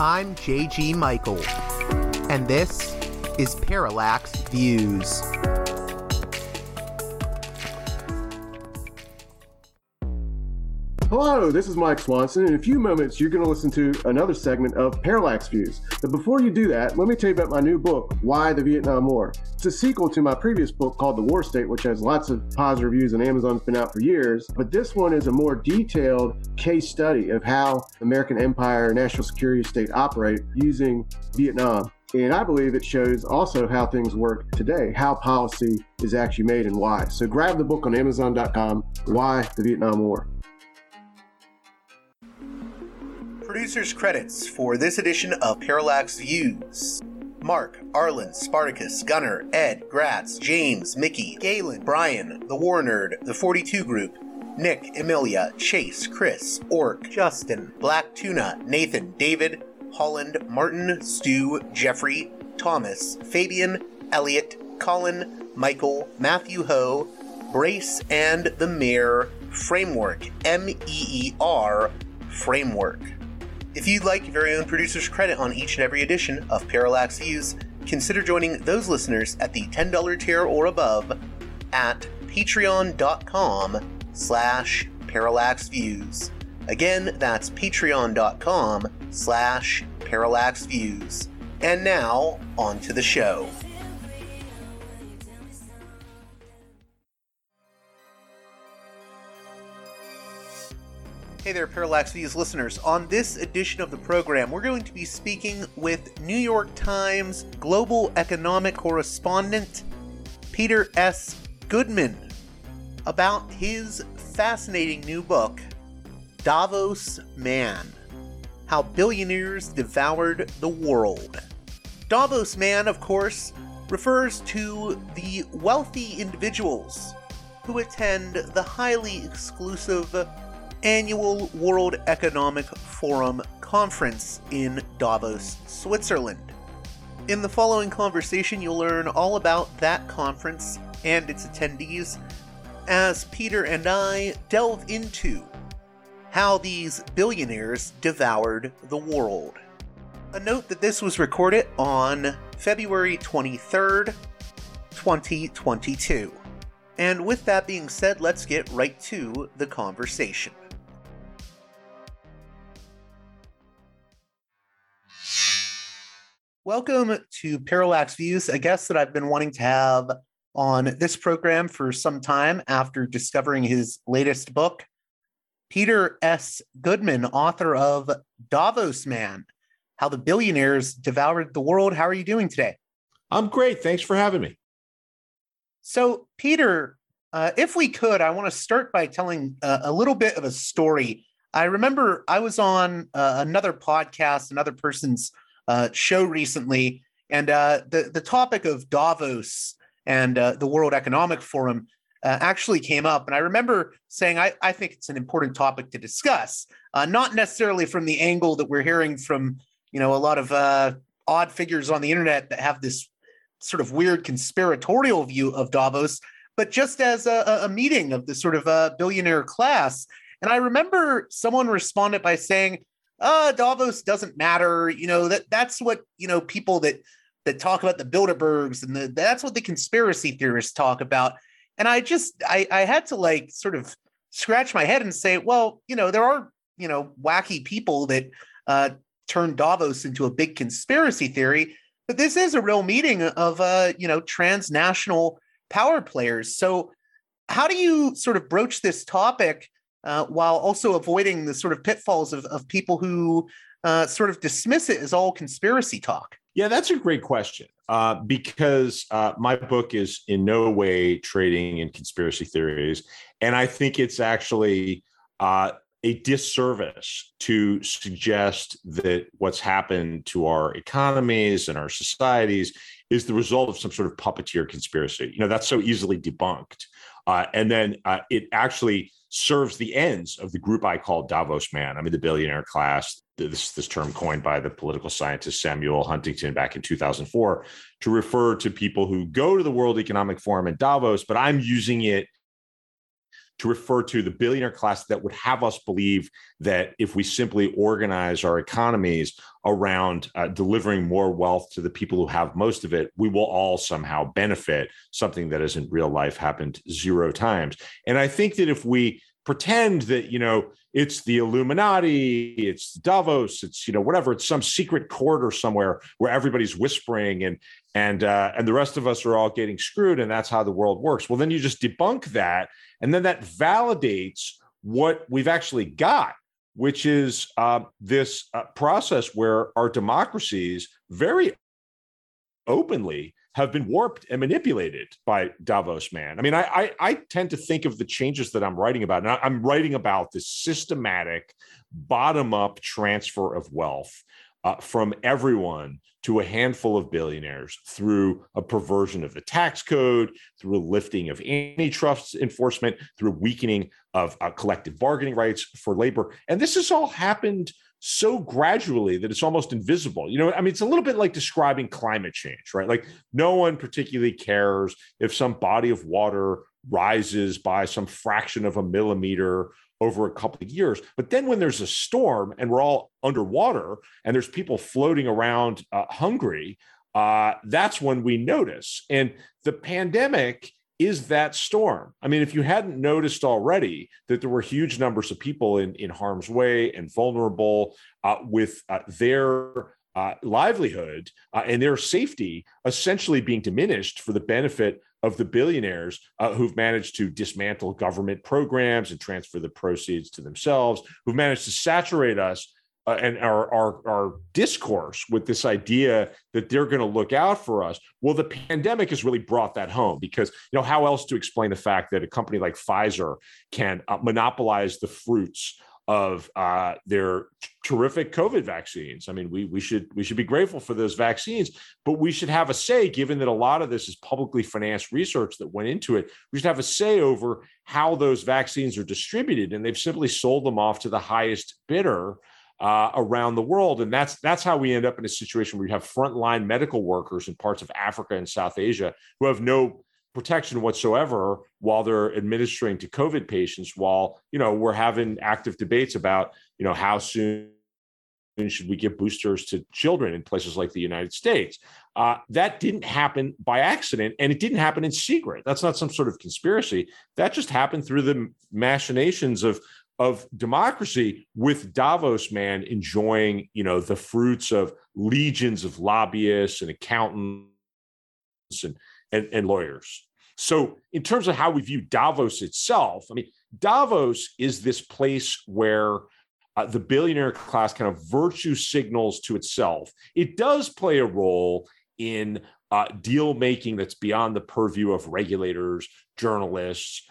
I'm JG Michael, and this is Parallax Views. Hello, this is Mike Swanson. In a few moments, you're going to listen to another segment of Parallax Views. But before you do that, let me tell you about my new book, Why the Vietnam War. It's a sequel to my previous book called The War State, which has lots of positive reviews and Amazon's been out for years. But this one is a more detailed case study of how American empire and national security state operate using Vietnam. And I believe it shows also how things work today, how policy is actually made and why. So grab the book on Amazon.com, Why the Vietnam War. Producers credits for this edition of Parallax Views. Mark, Arlen, Spartacus, Gunner, Ed, Gratz, James, Mickey, Galen, Brian, The War Nerd, The 42 Group, Nick, Emilia, Chase, Chris, Orc, Justin, Black Tuna, Nathan, David, Holland, Martin, Stu, Jeffrey, Thomas, Fabian, Elliot, Colin, Michael, Matthew Ho, Brace, and the Mayor Framework, M E E R Framework. If you'd like your very own producer's credit on each and every edition of Parallax Views, consider joining those listeners at the $10 tier or above at patreon.com slash parallaxviews. Again, that's patreon.com slash parallaxviews. And now, on to the show. Hey there, Parallax Views listeners. On this edition of the program, we're going to be speaking with New York Times global economic correspondent Peter S. Goodman about his fascinating new book, Davos Man How Billionaires Devoured the World. Davos Man, of course, refers to the wealthy individuals who attend the highly exclusive annual World Economic Forum conference in Davos, Switzerland. In the following conversation, you'll learn all about that conference and its attendees as Peter and I delve into how these billionaires devoured the world. A note that this was recorded on February 23rd, 2022. And with that being said, let's get right to the conversation. Welcome to Parallax Views, a guest that I've been wanting to have on this program for some time after discovering his latest book. Peter S. Goodman, author of Davos Man How the Billionaires Devoured the World. How are you doing today? I'm great. Thanks for having me. So, Peter, uh, if we could, I want to start by telling uh, a little bit of a story. I remember I was on uh, another podcast, another person's uh, show recently, and uh, the the topic of Davos and uh, the World Economic Forum uh, actually came up. And I remember saying, I, I think it's an important topic to discuss, uh, not necessarily from the angle that we're hearing from you know a lot of uh, odd figures on the internet that have this sort of weird conspiratorial view of Davos, but just as a, a meeting of the sort of billionaire class. And I remember someone responded by saying, uh, Davos doesn't matter. You know, that that's what, you know, people that that talk about the Bilderbergs and the, that's what the conspiracy theorists talk about. And I just I I had to like sort of scratch my head and say, well, you know, there are, you know, wacky people that uh turn Davos into a big conspiracy theory, but this is a real meeting of uh, you know, transnational power players. So how do you sort of broach this topic uh, while also avoiding the sort of pitfalls of, of people who uh, sort of dismiss it as all conspiracy talk? Yeah, that's a great question uh, because uh, my book is in no way trading in conspiracy theories. And I think it's actually uh, a disservice to suggest that what's happened to our economies and our societies is the result of some sort of puppeteer conspiracy. You know, that's so easily debunked. Uh, and then uh, it actually serves the ends of the group I call Davos man. I mean, the billionaire class, this, this term coined by the political scientist Samuel Huntington back in 2004 to refer to people who go to the World Economic Forum in Davos, but I'm using it to refer to the billionaire class that would have us believe that if we simply organize our economies around uh, delivering more wealth to the people who have most of it, we will all somehow benefit, something that has in real life happened zero times. And I think that if we pretend that, you know, it's the Illuminati, it's Davos, it's you know whatever, it's some secret court or somewhere where everybody's whispering and and uh, and the rest of us are all getting screwed, and that's how the world works. Well, then you just debunk that, and then that validates what we've actually got, which is uh, this uh, process where our democracies very openly have been warped and manipulated by Davos man. I mean, I, I, I tend to think of the changes that I'm writing about, and I, I'm writing about this systematic bottom up transfer of wealth uh, from everyone to a handful of billionaires through a perversion of the tax code, through a lifting of antitrust enforcement, through a weakening of uh, collective bargaining rights for labor. And this has all happened so gradually that it's almost invisible. You know, I mean, it's a little bit like describing climate change, right? Like no one particularly cares if some body of water rises by some fraction of a millimeter over a couple of years. But then when there's a storm and we're all underwater and there's people floating around uh, hungry, uh, that's when we notice. And the pandemic is that storm. I mean, if you hadn't noticed already that there were huge numbers of people in, in harm's way and vulnerable uh, with uh, their uh, livelihood uh, and their safety essentially being diminished for the benefit of the billionaires uh, who've managed to dismantle government programs and transfer the proceeds to themselves, who've managed to saturate us uh, and our, our, our discourse with this idea that they're going to look out for us. Well, the pandemic has really brought that home because you know how else to explain the fact that a company like Pfizer can uh, monopolize the fruits of uh, their terrific COVID vaccines. I mean, we we should we should be grateful for those vaccines, but we should have a say, given that a lot of this is publicly financed research that went into it. We should have a say over how those vaccines are distributed, and they've simply sold them off to the highest bidder uh, around the world. And that's that's how we end up in a situation where you have frontline medical workers in parts of Africa and South Asia who have no protection whatsoever while they're administering to COVID patients. While you know we're having active debates about you know how soon should we give boosters to children in places like the United States? Uh, that didn't happen by accident, and it didn't happen in secret. That's not some sort of conspiracy. That just happened through the machinations of of democracy with Davos man enjoying, you know, the fruits of legions of lobbyists and accountants and, and, and lawyers. So, in terms of how we view Davos itself, I mean, Davos is this place where uh, the billionaire class kind of virtue signals to itself. It does play a role in uh, deal making that's beyond the purview of regulators, journalists,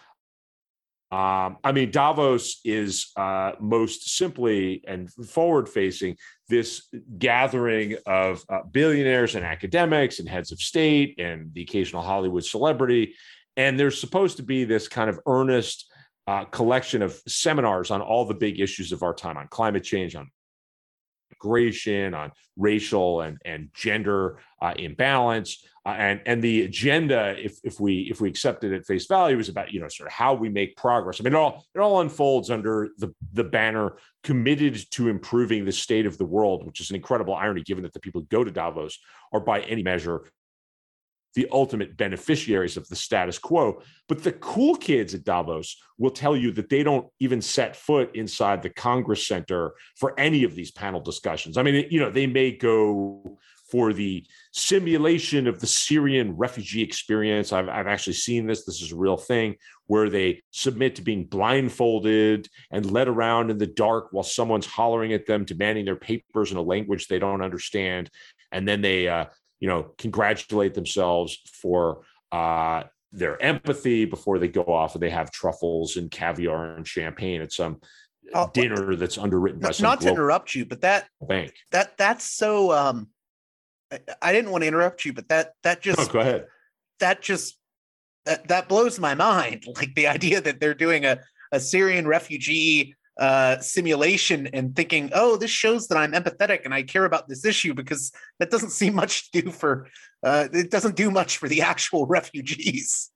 um, I mean, Davos is uh, most simply and forward facing this gathering of uh, billionaires and academics and heads of state and the occasional Hollywood celebrity. And there's supposed to be this kind of earnest uh, collection of seminars on all the big issues of our time on climate change, on migration, on racial and, and gender uh, imbalance. Uh, and, and the agenda, if, if we if we accept it at face value, is about you know sort of how we make progress. I mean, it all it all unfolds under the the banner committed to improving the state of the world, which is an incredible irony given that the people who go to Davos are by any measure the ultimate beneficiaries of the status quo. But the cool kids at Davos will tell you that they don't even set foot inside the Congress Center for any of these panel discussions. I mean, you know, they may go for the simulation of the Syrian refugee experience. I've, I've actually seen this. This is a real thing where they submit to being blindfolded and led around in the dark while someone's hollering at them, demanding their papers in a language they don't understand. And then they uh, you know, congratulate themselves for uh, their empathy before they go off and they have truffles and caviar and champagne at some oh, dinner that's underwritten by some not to interrupt you, but that bank that that's so. Um, I didn't want to interrupt you, but that that just oh, go ahead. That just that that blows my mind. Like the idea that they're doing a a Syrian refugee uh, simulation and thinking, oh, this shows that I'm empathetic and I care about this issue because that doesn't seem much to do for, uh, it doesn't do much for the actual refugees.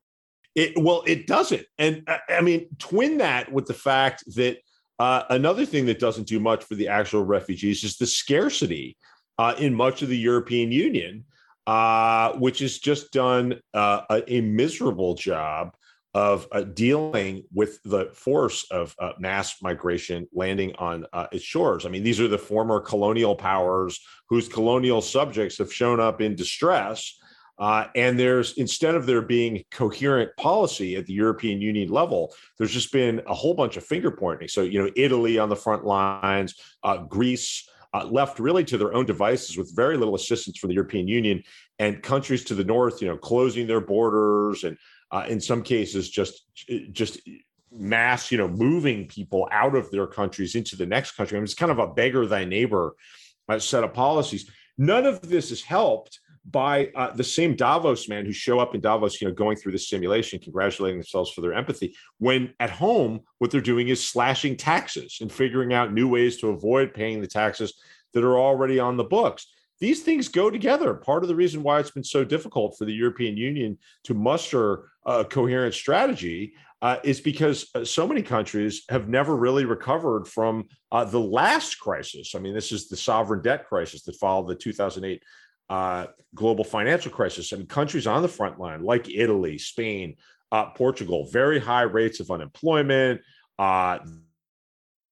It, well, it doesn't. And uh, I mean, twin that with the fact that uh, another thing that doesn't do much for the actual refugees is the scarcity uh, in much of the European Union, uh, which has just done uh, a, a, miserable job of uh, dealing with the force of uh, mass migration landing on its shores. I mean, these are the former colonial powers whose colonial subjects have shown up in distress uh, and there's instead of there being coherent policy at the European Union level, there's just been a whole bunch of finger pointing. So, you know, Italy on the front lines, uh, Greece uh, left really to their own devices with very little assistance from the European Union, and countries to the north, you know, closing their borders and uh, in some cases just just mass, you know, moving people out of their countries into the next country. I mean, it's kind of a beggar thy neighbor uh, set of policies. None of this is helped by uh, the same Davos man who show up in Davos, you know, going through the simulation, congratulating themselves for their empathy. When at home, what they're doing is slashing taxes and figuring out new ways to avoid paying the taxes that are already on the books. These things go together. Part of the reason why it's been so difficult for the European Union to muster a coherent strategy uh, is because uh, so many countries have never really recovered from uh, the last crisis. I mean, this is the sovereign debt crisis that followed the 2008 uh, global financial crisis. I mean, countries on the front line like Italy, Spain, uh, Portugal, very high rates of unemployment. Uh,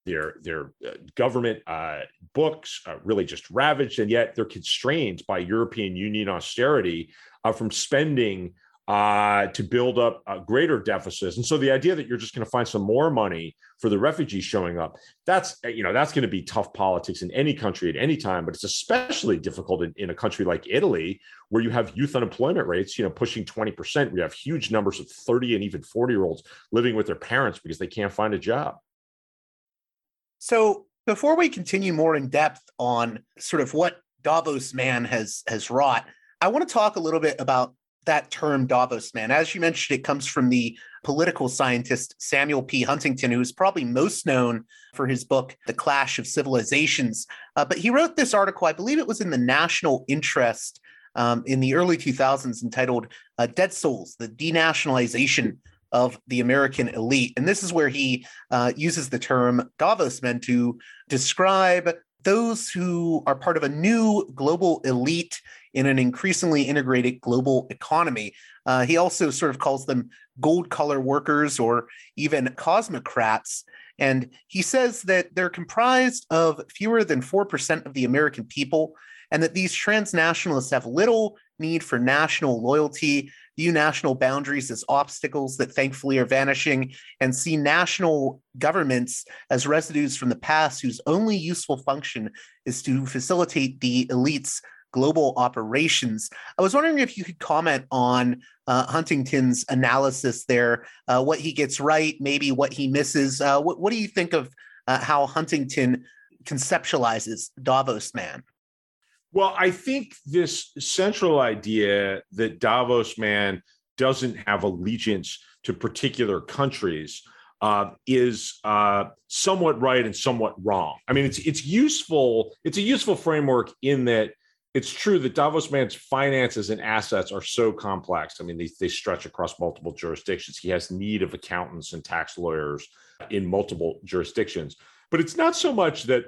their their uh, government uh, books really just ravaged, and yet they're constrained by European Union austerity uh, from spending uh, to build up uh, greater deficits. And so the idea that you're just going to find some more money for the refugees showing up, that's you know that's going to be tough politics in any country at any time. But it's especially difficult in, in a country like Italy, where you have youth unemployment rates, you know, pushing 20%. We have huge numbers of 30 and even 40 year olds living with their parents because they can't find a job. So before we continue more in depth on sort of what Davos man has has wrought, I want to talk a little bit about that term Davos man. As you mentioned, it comes from the political scientist Samuel P. Huntington, who is probably most known for his book, The Clash of Civilizations. Uh, but he wrote this article, I believe it was in the National Interest um, in the early 2000s, entitled uh, Dead Souls, the Denationalization of the American Elite. And this is where he uh, uses the term Davos men to describe those who are part of a new global elite in an increasingly integrated global economy. Uh, he also sort of calls them gold collar workers or even cosmocrats. And he says that they're comprised of fewer than 4% of the American people, and that these transnationalists have little need for national loyalty, view national boundaries as obstacles that thankfully are vanishing, and see national governments as residues from the past whose only useful function is to facilitate the elites' global operations. I was wondering if you could comment on uh, Huntington's analysis there, uh, what he gets right, maybe what he misses. Uh, what, what, do you think of uh, how Huntington conceptualizes Davos Man? Well, I think this central idea that Davos man doesn't have allegiance to particular countries uh, is uh, somewhat right and somewhat wrong. I mean, it's it's useful. It's a useful framework in that it's true that Davos man's finances and assets are so complex. I mean, they, they stretch across multiple jurisdictions. He has need of accountants and tax lawyers in multiple jurisdictions. But it's not so much that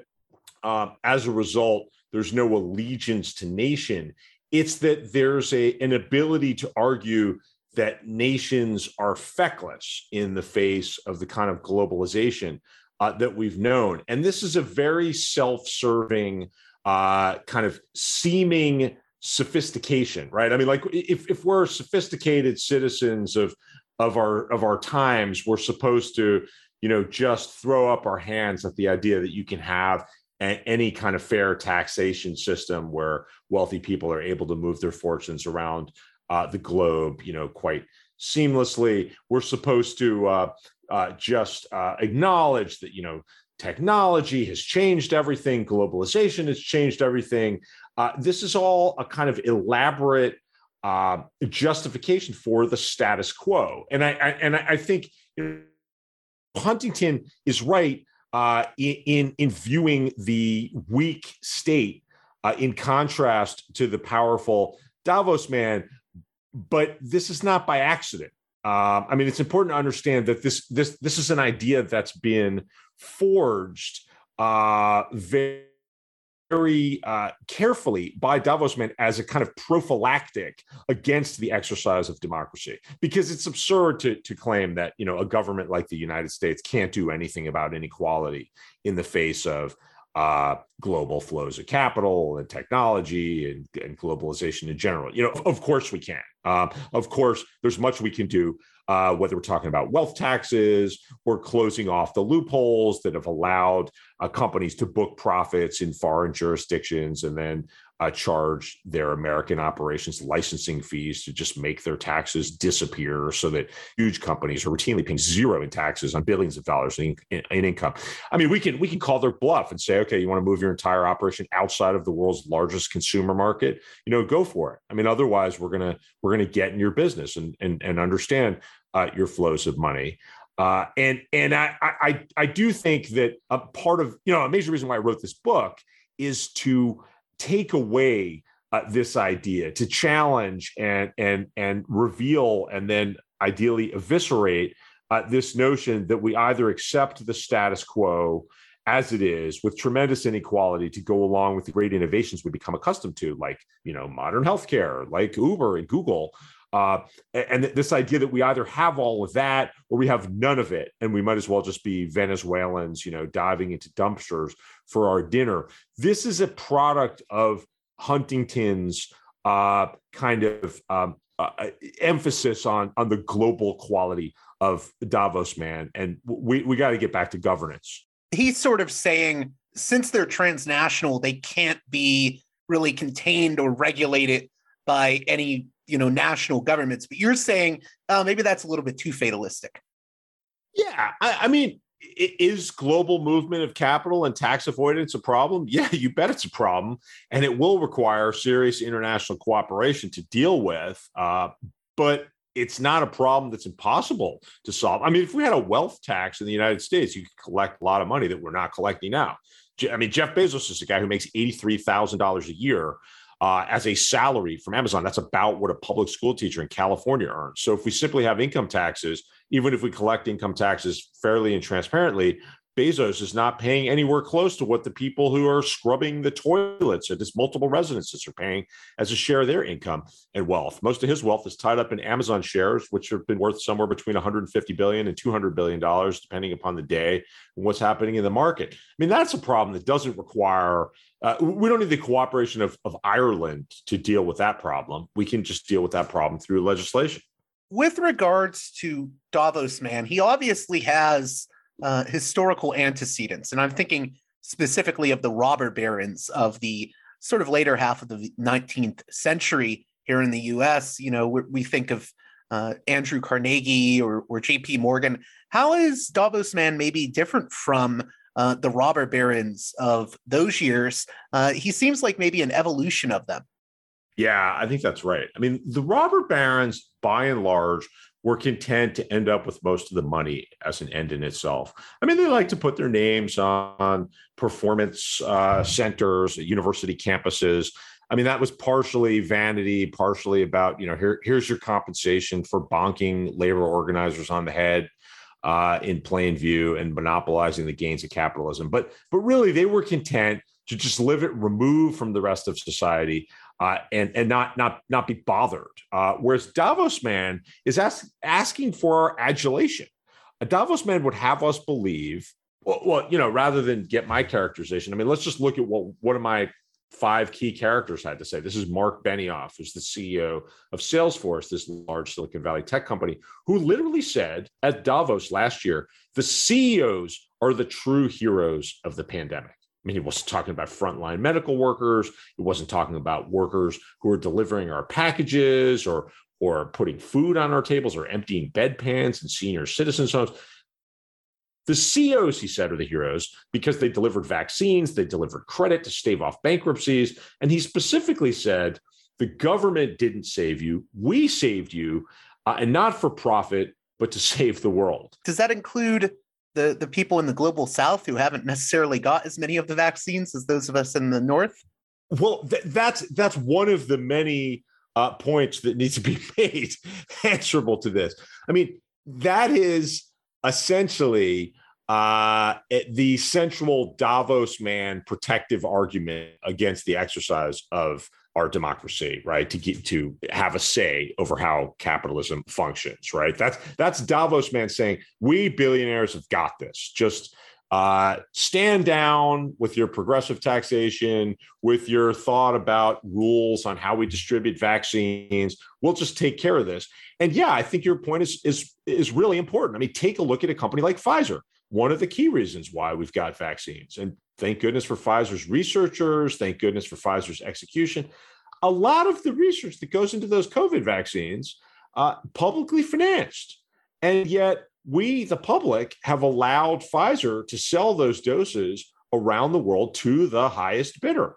uh, as a result, there's no allegiance to nation. It's that there's a an ability to argue that nations are feckless in the face of the kind of globalization uh, that we've known. And this is a very self-serving uh, kind of seeming sophistication, right? I mean, like if if we're sophisticated citizens of of our of our times, we're supposed to, you know, just throw up our hands at the idea that you can have any kind of fair taxation system where wealthy people are able to move their fortunes around uh, the globe, you know, quite seamlessly. We're supposed to uh, uh, just uh, acknowledge that, you know, technology has changed everything, globalization has changed everything. Uh, this is all a kind of elaborate uh, justification for the status quo, and I, I and I think you know, Huntington is right uh, in in viewing the weak state uh, in contrast to the powerful Davos man. But this is not by accident. Um, I mean, it's important to understand that this this this is an idea that's been forged uh, very very uh, carefully by Davos men as a kind of prophylactic against the exercise of democracy, because it's absurd to to claim that you know a government like the United States can't do anything about inequality in the face of uh, global flows of capital and technology and, and, globalization in general. You know, of course we can. Um, of course, there's much we can do uh, whether we're talking about wealth taxes or closing off the loopholes that have allowed uh, companies to book profits in foreign jurisdictions and then uh, charge their American operations licensing fees to just make their taxes disappear so that huge companies are routinely paying zero in taxes on billions of dollars in, in, in, income. I mean, we can we can call their bluff and say, okay, you want to move your entire operation outside of the world's largest consumer market, you know, go for it. I mean, otherwise we're gonna we're gonna get in your business and and, and understand uh, your flows of money. Uh, and and I, I I do think that a part of you know a major reason why I wrote this book is to take away uh, this idea, to challenge and and and reveal, and then ideally eviscerate uh, this notion that we either accept the status quo as it is with tremendous inequality to go along with the great innovations we become accustomed to like you know modern healthcare like uber and google uh, and this idea that we either have all of that or we have none of it, and we might as well just be Venezuelans, you know, diving into dumpsters for our dinner. This is a product of Huntington's uh, kind of um, uh, emphasis on on the global quality of Davos man, and we we got to get back to governance. He's sort of saying since they're transnational, they can't be really contained or regulated by any you know national governments but you're saying uh, maybe that's a little bit too fatalistic. Yeah I, I, mean is global movement of capital and tax avoidance a problem? Yeah you bet it's a problem and it will require serious international cooperation to deal with uh, but it's not a problem that's impossible to solve. I mean if we had a wealth tax in the united states you could collect a lot of money that we're not collecting now. I mean, Jeff Bezos is a guy who makes $83,000 a year uh, as a salary from Amazon. That's about what a public school teacher in California earns. So if we simply have income taxes, even if we collect income taxes fairly and transparently, Bezos is not paying anywhere close to what the people who are scrubbing the toilets at his multiple residences are paying as a share of their income and wealth. Most of his wealth is tied up in Amazon shares, which have been worth somewhere between 150 billion and 200 billion dollars, depending upon the day and what's happening in the market. I mean, that's a problem that doesn't require. Uh, we don't need the cooperation of, of Ireland to deal with that problem. We can just deal with that problem through legislation. With regards to Davos, man, he obviously has uh, historical antecedents. And I'm thinking specifically of the robber barons of the sort of later half of the 19th century here in the US. You know, we think of uh, Andrew Carnegie or, or JP Morgan. How is Davos Man maybe different from uh, the robber barons of those years? Uh, he seems like maybe an evolution of them. Yeah, I think that's right. I mean, the robber barons, by and large, were content to end up with most of the money as an end in itself. I mean, they like to put their names on performance uh, centers, university campuses. I mean, that was partially vanity, partially about, you know, here, here's your compensation for bonking labor organizers on the head uh, in plain view and monopolizing the gains of capitalism. But but really, they were content to just live it removed from the rest of society uh, and and not not not be bothered. Uh, whereas Davos man is ask, asking for our adulation. A Davos man would have us believe, well, well, you know, rather than get my characterization. I mean, let's just look at what one of my five key characters had to say. This is Mark Benioff, who's the CEO of Salesforce, this large Silicon Valley tech company, who literally said at Davos last year, the CEOs are the true heroes of the pandemic I mean, he wasn't talking about frontline medical workers. He wasn't talking about workers who are delivering our packages or or putting food on our tables or emptying bedpans in senior citizens' homes. The CEOs, he said, are the heroes because they delivered vaccines, they delivered credit to stave off bankruptcies. And he specifically said, the government didn't save you, we saved you, uh, and not for profit, but to save the world. Does that include the the people in the global south who haven't necessarily got as many of the vaccines as those of us in the north? Well, th- that's that's one of the many uh, points that needs to be made answerable to this. I mean, that is essentially uh, the central Davos man protective argument against the exercise of our democracy, right? To get to have a say over how capitalism functions, right? That's that's Davos man saying we billionaires have got this. Just uh, stand down with your progressive taxation, with your thought about rules on how we distribute vaccines. We'll just take care of this. And yeah, I think your point is is is really important. I mean, take a look at a company like Pfizer. One of the key reasons why we've got vaccines, and thank goodness for Pfizer's researchers. Thank goodness for Pfizer's execution. A lot of the research that goes into those COVID vaccines, uh, publicly financed, and yet we, the public, have allowed Pfizer to sell those doses around the world to the highest bidder.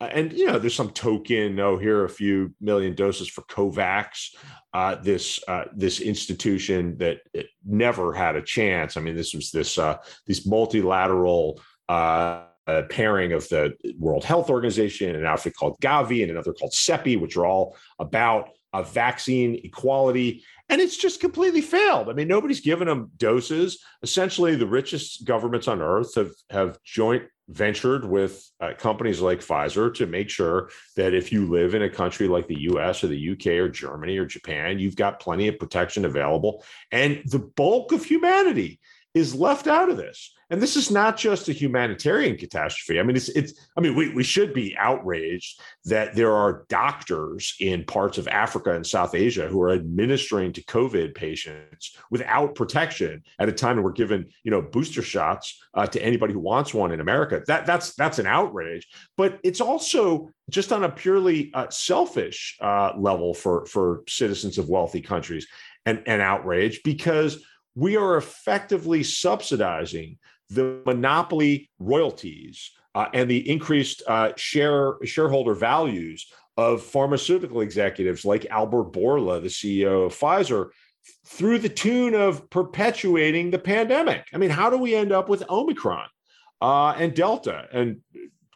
Uh, and you know, there's some token. Oh, here are a few million doses for COVAX. Uh, this uh, this institution that never had a chance. I mean, this was this uh, this multilateral uh, pairing of the World Health Organization, an outfit called Gavi, and another called CEPI, which are all about uh, vaccine equality and it's just completely failed. I mean, nobody's given them doses. Essentially, the richest governments on earth have have joint ventured with uh, companies like Pfizer to make sure that if you live in a country like the US or the UK or Germany or Japan, you've got plenty of protection available. And the bulk of humanity is left out of this. And this is not just a humanitarian catastrophe. I mean, it's it's. I mean, we we should be outraged that there are doctors in parts of Africa and South Asia who are administering to COVID patients without protection at a time when we're given you know booster shots uh, to anybody who wants one in America. That that's that's an outrage. But it's also just on a purely uh, selfish uh, level for for citizens of wealthy countries and and outrage because we are effectively subsidizing the monopoly royalties uh, and the increased uh, share shareholder values of pharmaceutical executives like Albert Bourla, the CEO of Pfizer, through the tune of perpetuating the pandemic. I mean, how do we end up with Omicron uh, and Delta and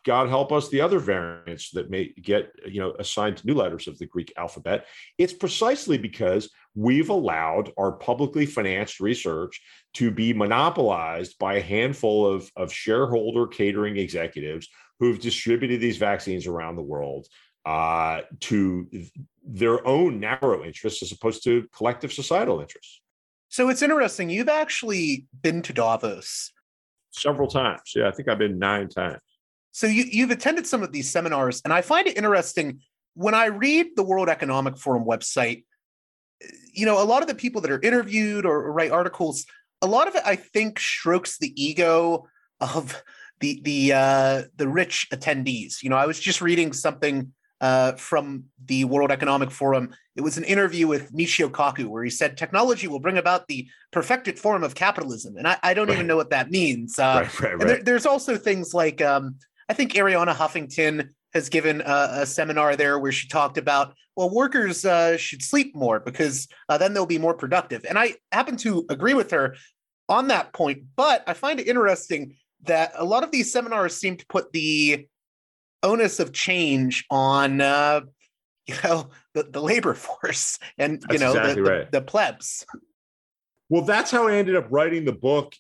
God help us, the other variants that may get, you know, assigned new letters of the Greek alphabet. It's precisely because we've allowed our publicly financed research to be monopolized by a handful of, of shareholder catering executives who've distributed these vaccines around the world uh, to their own narrow interests as opposed to collective societal interests. So it's interesting. You've actually been to Davos several times. Yeah, I think I've been nine times. So you, you've attended some of these seminars, and I find it interesting when I read the World Economic Forum website. You know, a lot of the people that are interviewed or, write articles, a lot of it I think strokes the ego of the the uh, the rich attendees. You know, I was just reading something uh, from the World Economic Forum. It was an interview with Michio Kaku where he said technology will bring about the perfected form of capitalism, and I, I don't right. even know what that means. Uh, right, right, there, there's also things like um, I think Arianna Huffington has given a, a, seminar there where she talked about well workers uh, should sleep more because uh, then they'll be more productive and i happen to agree with her on that point but i find it interesting that a lot of these seminars seem to put the onus of change on uh, you know the, the labor force and that's you know exactly the, right. the, the plebs well that's how i ended up writing the book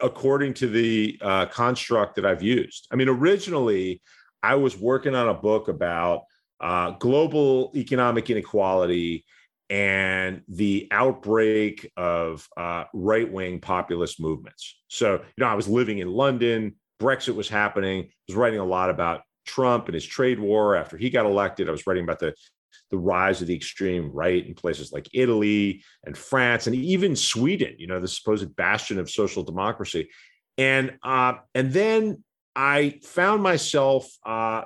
according to the uh, construct that I've used. I mean, originally, I was working on a book about uh, global economic inequality and the outbreak of uh, right wing populist movements. So, you know, I was living in London, Brexit was happening, I was writing a lot about Trump and his trade war after he got elected. I was writing about the the rise of the extreme right in places like Italy and France and even Sweden, you know, the supposed bastion of social democracy. And uh, and then I found myself uh,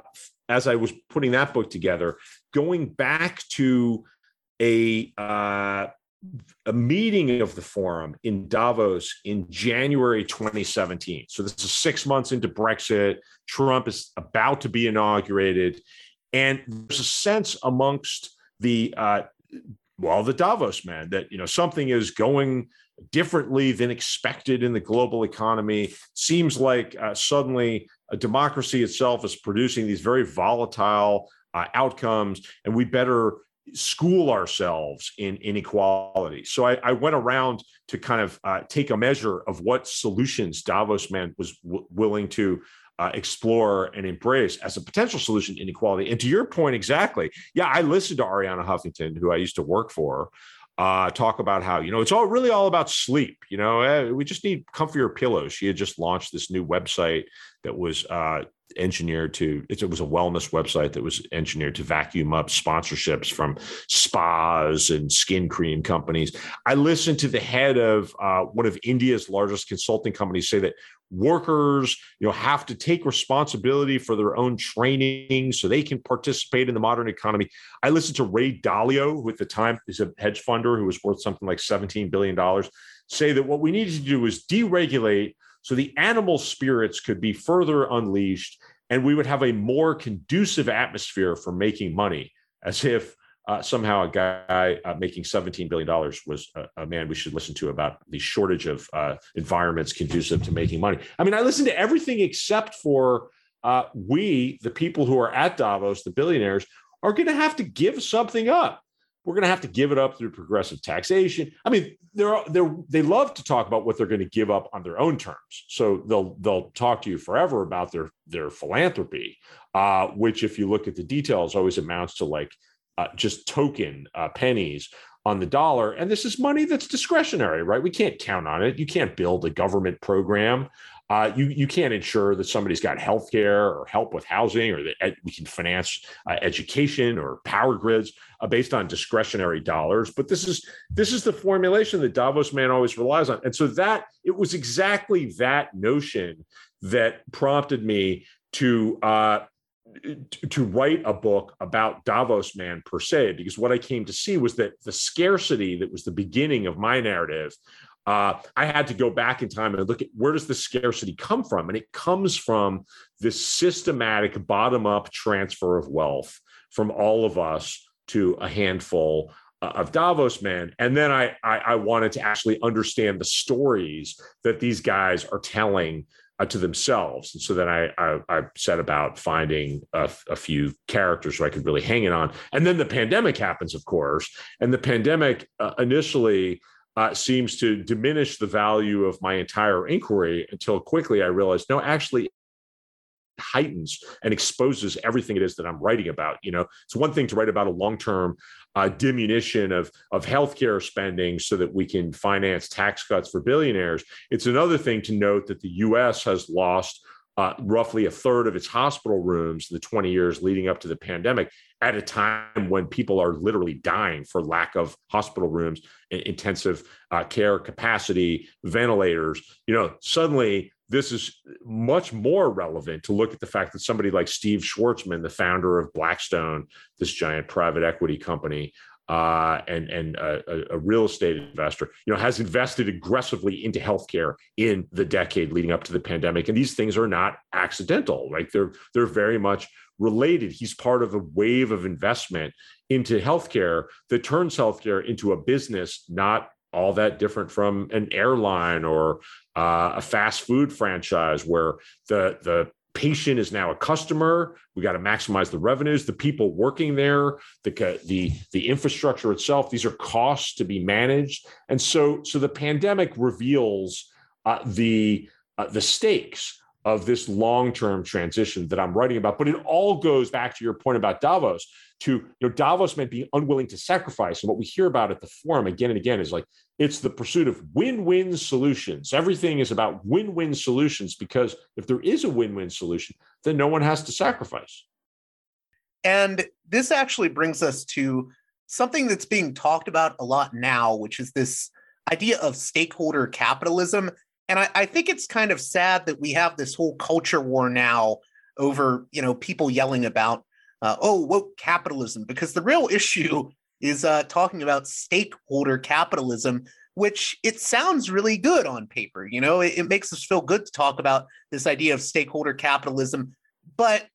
as I was putting that book together, going back to a uh, a meeting of the forum in Davos in January 2017. So this is six months into Brexit. Trump is about to be inaugurated, and there's a sense amongst the uh, well, the Davos man that you know something is going differently than expected in the global economy. Seems like uh, suddenly a democracy itself is producing these very volatile uh, outcomes, and we better school ourselves in inequality. So I, I went around to kind of uh, take a measure of what solutions Davos man was w- willing to uh, explore and embrace as a potential solution to inequality. And to your point, exactly. Yeah, I listened to Arianna Huffington, who I used to work for, uh, talk about how you know it's all really all about sleep. You know, eh, we just need comfier pillows. She had just launched this new website that was uh, engineered to it was a wellness website that was engineered to vacuum up sponsorships from spas and skin cream companies. I listened to the head of uh, one of india's largest consulting companies say that workers you know have to take responsibility for their own training so they can participate in the modern economy. I listened to ray dalio who at the time is a hedge funder who was worth something like 17 billion dollars say that what we needed to do was deregulate so the animal spirits could be further unleashed and we would have a more conducive atmosphere for making money as if uh, somehow a guy uh, making $17 billion was a, a, man we should listen to about the shortage of uh, environments conducive to making money. I mean, I listen to everything except for uh, we, the people who are at Davos, the billionaires, are going to have to give something up we're going to have to give it up through progressive taxation. I mean, they're, they're, they love to talk about what they're going to give up on their own terms. So they'll they'll talk to you forever about their their philanthropy, uh, which, if you look at the details, always amounts to like uh, just token uh, pennies on the dollar. And this is money that's discretionary, right? We can't count on it. You can't build a government program uh, you you can't ensure that somebody's got health care or help with housing or that ed- we can finance uh, education or power grids uh, based on discretionary dollars. But this is this is the formulation that Davos man always relies on, and so that it was exactly that notion that prompted me to uh, to write a book about Davos man per se, because what I came to see was that the scarcity that was the beginning of my narrative uh, I had to go back in time and look at where does the scarcity come from, and it comes from this systematic bottom-up transfer of wealth from all of us to a handful uh, of Davos men, and then I, I, I wanted to actually understand the stories that these guys are telling uh, to themselves. And so then I, I, I set about finding a, a, few characters who I could really hang it on. And then the pandemic happens, of course. And the pandemic uh, initially uh, seems to diminish the value of my entire inquiry until quickly I realized, no, actually, heightens and exposes everything it is that I'm writing about. You know, it's one thing to write about a long-term uh, diminution of of healthcare spending so that we can finance tax cuts for billionaires. It's another thing to note that the U.S. has lost uh, roughly a third of its hospital rooms in the 20 years leading up to the pandemic at a time when people are literally dying for lack of hospital rooms, intensive uh, care capacity, ventilators. You know, suddenly this is much more relevant to look at the fact that somebody like Steve Schwarzman, the founder of Blackstone, this giant private equity company, uh, and and a, a, real estate investor, you know, has invested aggressively into healthcare in the decade leading up to the pandemic. And these things are not accidental, right? They're they're very much related. He's part of a wave of investment into healthcare that turns healthcare into a business not all that different from an airline or uh, a fast food franchise where the the patient is now a customer. We got to maximize the revenues, the people working there, the the the infrastructure itself. These are costs to be managed, and so so the pandemic reveals uh, the uh, the stakes of this long-term transition that I'm writing about. But it all goes back to your point about Davos. To you know, Davos meant being unwilling to sacrifice, and what we hear about at the forum again and again is like it's the pursuit of win-win solutions. Everything is about win-win solutions because if there is a win-win solution, then no one has to sacrifice. And this actually brings us to something that's being talked about a lot now, which is this idea of stakeholder capitalism and I, I think it's kind of sad that we have this whole culture war now over you know people yelling about uh, oh woke capitalism because the real issue is uh, talking about stakeholder capitalism which it sounds really good on paper you know it, it, makes us feel good to talk about this idea of stakeholder capitalism but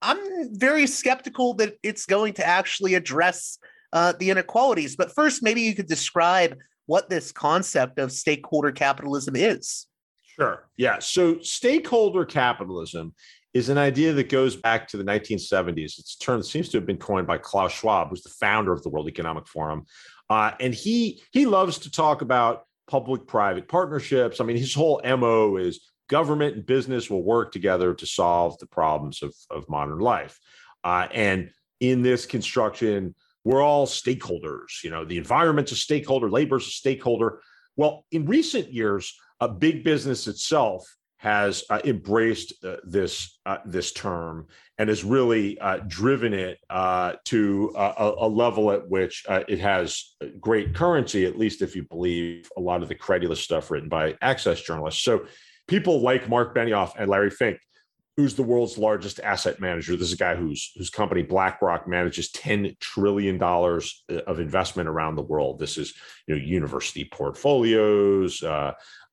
i'm very skeptical that it's going to actually address uh, the inequalities but first maybe you could describe what this concept of stakeholder capitalism is. Sure. Yeah. So stakeholder capitalism is an idea that goes back to the 1970s. Its a term that seems to have been coined by Klaus Schwab, who's the founder of the World Economic Forum, uh, and he he loves to talk about public-private partnerships. I mean, his whole mo is government and business will work together to solve the problems of, of modern life. Uh, and in this construction, we're all stakeholders. You know, the environment's a stakeholder, labor's a stakeholder. Well, in recent years, a big business itself has uh, embraced uh, this uh, this term and has really uh, driven it uh, to a, a, level at which uh, it has great currency, at least if you believe a lot of the credulous stuff written by access journalists. So, people like Mark Benioff and Larry Fink, who's the world's largest asset manager. This is a guy whose whose company BlackRock manages ten trillion dollars of investment around the world. This is you know university portfolios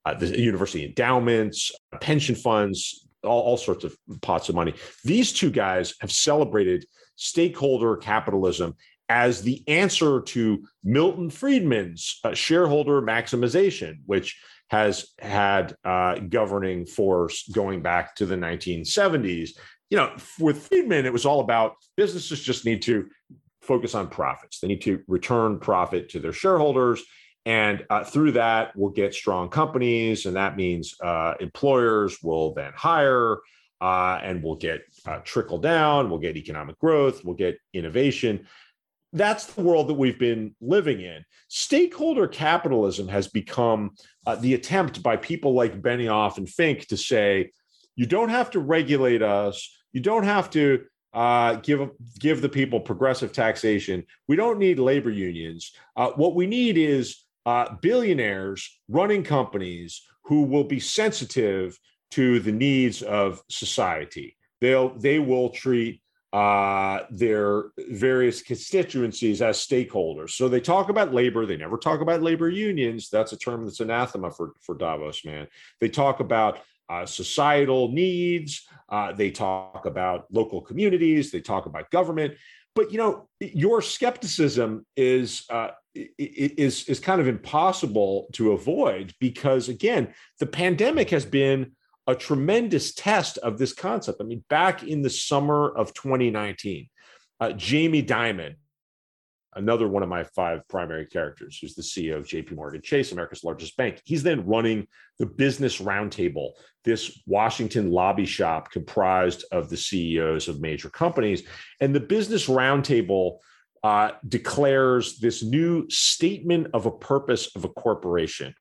uh, the university endowments, pension funds, all, all sorts of pots of money. These two guys have celebrated stakeholder capitalism as the answer to Milton Friedman's uh, shareholder maximization, which has had uh, governing force going back to the 1970s. You know, with Friedman, it was all about businesses just need to focus on profits. They need to return profit to their shareholders. And uh, through that, we'll get strong companies, and that means uh, employers will then hire, uh, and we'll get uh, trickle down, we'll get economic growth, we'll get innovation. That's the world that we've been living in. Stakeholder capitalism has become uh, the attempt by people like Benioff and Fink to say, you don't have to regulate us, you don't have to uh, give give the people progressive taxation. We don't need labor unions. Uh, what we need is uh, billionaires running companies who will be sensitive to the needs of society. They'll they will treat uh, their various constituencies as stakeholders. So they talk about labor. They never talk about labor unions. That's a term that's anathema for for Davos, man. They talk about uh, societal needs. Uh, they talk about local communities. They talk about government. But you know, your skepticism is uh, is is kind of impossible to avoid because again, the pandemic has been a tremendous test of this concept. I mean, back in the summer of 2019, uh, Jamie Dimon, another one of my five primary characters, who's the CEO of JP Morgan Chase, America's largest bank. He's then running the Business Roundtable, this Washington lobby shop comprised of the CEOs of major companies. And the Business Roundtable uh, declares this new statement of a purpose of a corporation,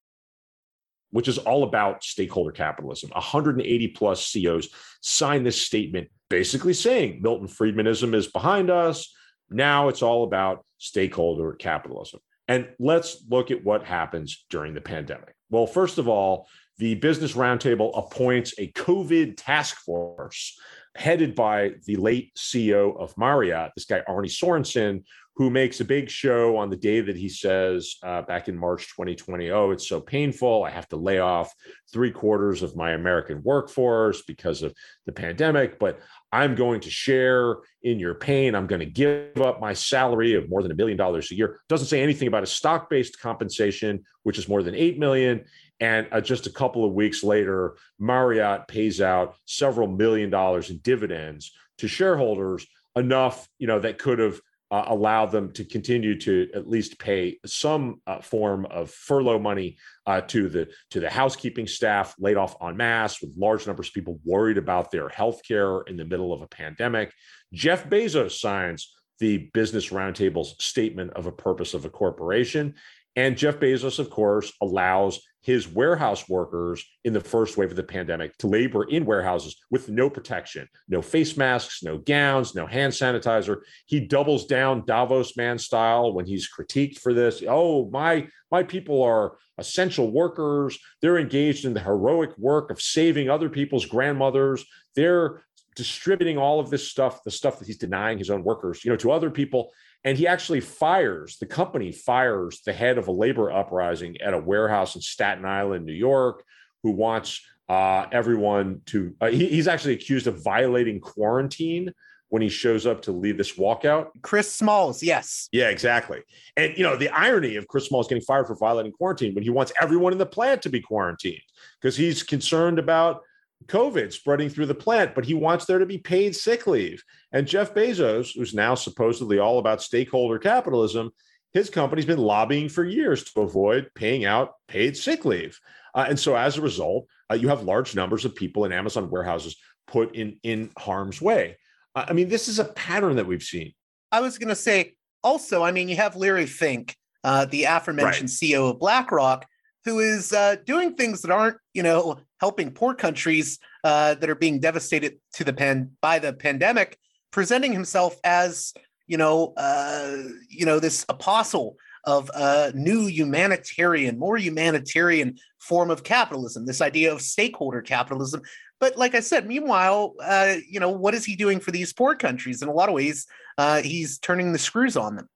which is all about stakeholder capitalism. 180 plus CEOs sign this statement, basically saying Milton Friedmanism is behind us. Now it's all about stakeholder capitalism. And let's look at what happens during the pandemic. Well, first of all, the Business Roundtable appoints a COVID task force headed by the late CEO of Marriott, this guy, Arne Sorenson, who makes a big show on the day that he says uh, back in March 2020, oh, it's so painful. I have to lay off three quarters of my American workforce because of the pandemic, but I'm going to share in your pain. I'm going to give up my salary of more than a million dollars a year. Doesn't say anything about a stock based compensation, which is more than 8 million. And uh, just a couple of weeks later, Marriott pays out several million dollars in dividends to shareholders, enough, you know, that could have uh, allow them to continue to at least pay some uh, form of furlough money uh, to the to the housekeeping staff laid off en masse with large numbers of people worried about their health care in the middle of a pandemic. Jeff Bezos signs the Business Roundtable's statement of a purpose of a corporation. And Jeff Bezos, of course, allows his warehouse workers in the first wave of the pandemic to labor in warehouses with no protection, no face masks, no gowns, no hand sanitizer. He doubles down Davos man style when he's critiqued for this. Oh, my my people are essential workers. They're engaged in the heroic work of saving other people's grandmothers. They're distributing all of this stuff, the stuff that he's denying his own workers, you know, to other people. And he actually fires, the company fires the head of a labor uprising at a warehouse in Staten Island, New York, who wants uh, everyone to, uh, he, he's actually accused of violating quarantine when he shows up to lead this walkout. Chris Smalls, yes. Yeah, exactly. And you know, the irony of Chris Smalls getting fired for violating quarantine when he wants everyone in the plant to be quarantined because he's concerned about COVID spreading through the plant, but he wants there to be paid sick leave. And Jeff Bezos, who's now supposedly all about stakeholder capitalism, his company's been lobbying for years to avoid paying out paid sick leave. Uh, and so as a result, uh, you have large numbers of people in Amazon warehouses put in, in harm's way. Uh, I mean, this is a pattern that we've seen. I was going to say also, I mean, you have Larry Fink, uh, the aforementioned right. CEO of BlackRock, who is uh, doing things that aren't, you know, helping poor countries uh, that are being devastated to the pan by the pandemic, presenting himself as, you know, uh, you know, this apostle of a new humanitarian, more humanitarian form of capitalism. This idea of stakeholder capitalism. But like I said, meanwhile, uh, you know, what is he doing for these poor countries? In a lot of ways, uh, he's turning the screws on them.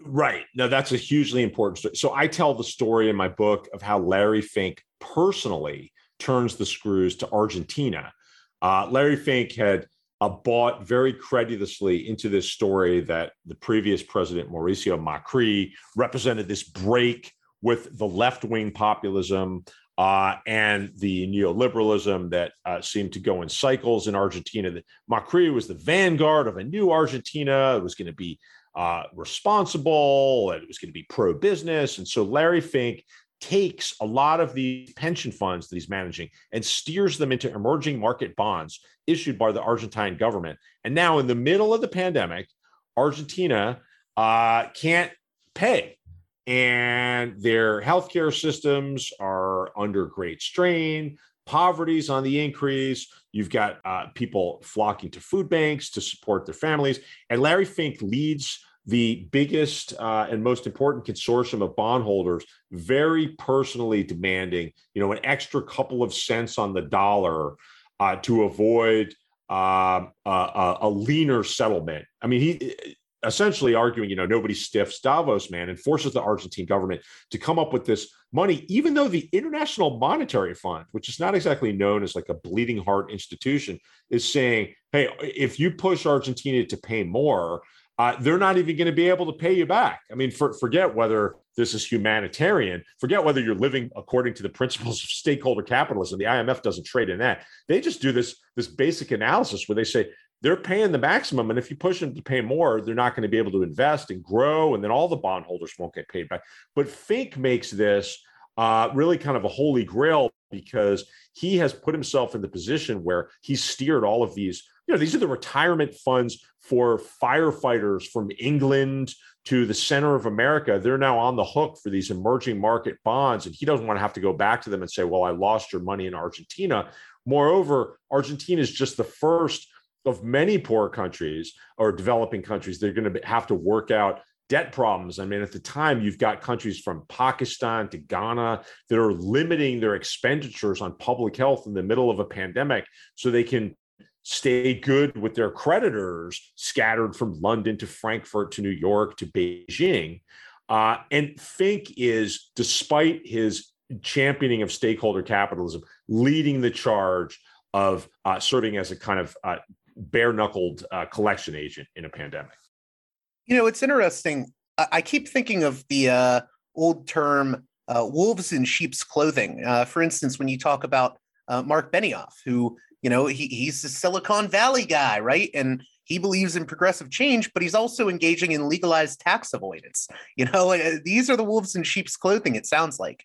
Right. No, that's a hugely important story. So I tell the story in my book of how Larry Fink personally turns the screws to Argentina. Uh, Larry Fink had uh, bought very credulously into this story that the previous president, Mauricio Macri, represented this break with the left wing populism uh, and the neoliberalism that uh, seemed to go in cycles in Argentina. Macri was the vanguard of a new Argentina. It was going to be uh, responsible and it was going to be pro business. And so Larry Fink takes a lot of the pension funds that he's managing and steers them into emerging market bonds issued by the Argentine government. And now, in the middle of the pandemic, Argentina uh, can't pay. And their healthcare systems are under great strain. Poverty's on the increase. You've got uh, people flocking to food banks to support their families. And Larry Fink leads the biggest uh, and most important consortium of bondholders very personally demanding, you know, an extra couple of cents on the dollar uh, to avoid uh, a, a leaner settlement. I mean, he essentially arguing, you know, nobody stiffs Davos, man, and forces the Argentine government to come up with this money, even though the International Monetary Fund, which is not exactly known as like a bleeding heart institution, is saying, hey, if you push Argentina to pay more, uh, they're not even going to be able to pay you back. I mean, for, forget whether this is humanitarian, forget whether you're living according to the principles of stakeholder capitalism. The IMF doesn't trade in that. They just do this this basic analysis where they say they're paying the maximum, and if you push them to pay more, they're not going to be able to invest and grow, and then all the bondholders won't get paid back. But Fink makes this uh, really kind of a holy grail because he has put himself in the position where he's steered all of these you know, these are the retirement funds for firefighters from England to the center of America. They're now on the hook for these emerging market bonds. And he doesn't want to have to go back to them and say, well, I lost your money in Argentina. Moreover, Argentina is just the first of many poor countries or developing countries. They're going to have to work out debt problems. I mean, at the time, you've got countries from Pakistan to Ghana that are limiting their expenditures on public health in the middle of a pandemic so they can stay good with their creditors scattered from London to Frankfurt to New York to Beijing. Uh, and Fink is, despite his championing of stakeholder capitalism, leading the charge of uh, serving as a kind of uh, bare knuckled uh, collection agent in a pandemic. You know, it's interesting. I keep thinking of the uh, old term uh, wolves in sheep's clothing. for instance, when you talk about Mark Benioff, who you know, he, he's a Silicon Valley guy, right? And he believes in progressive change, but he's also engaging in legalized tax avoidance. You know, uh, these are the wolves in sheep's clothing, it sounds like.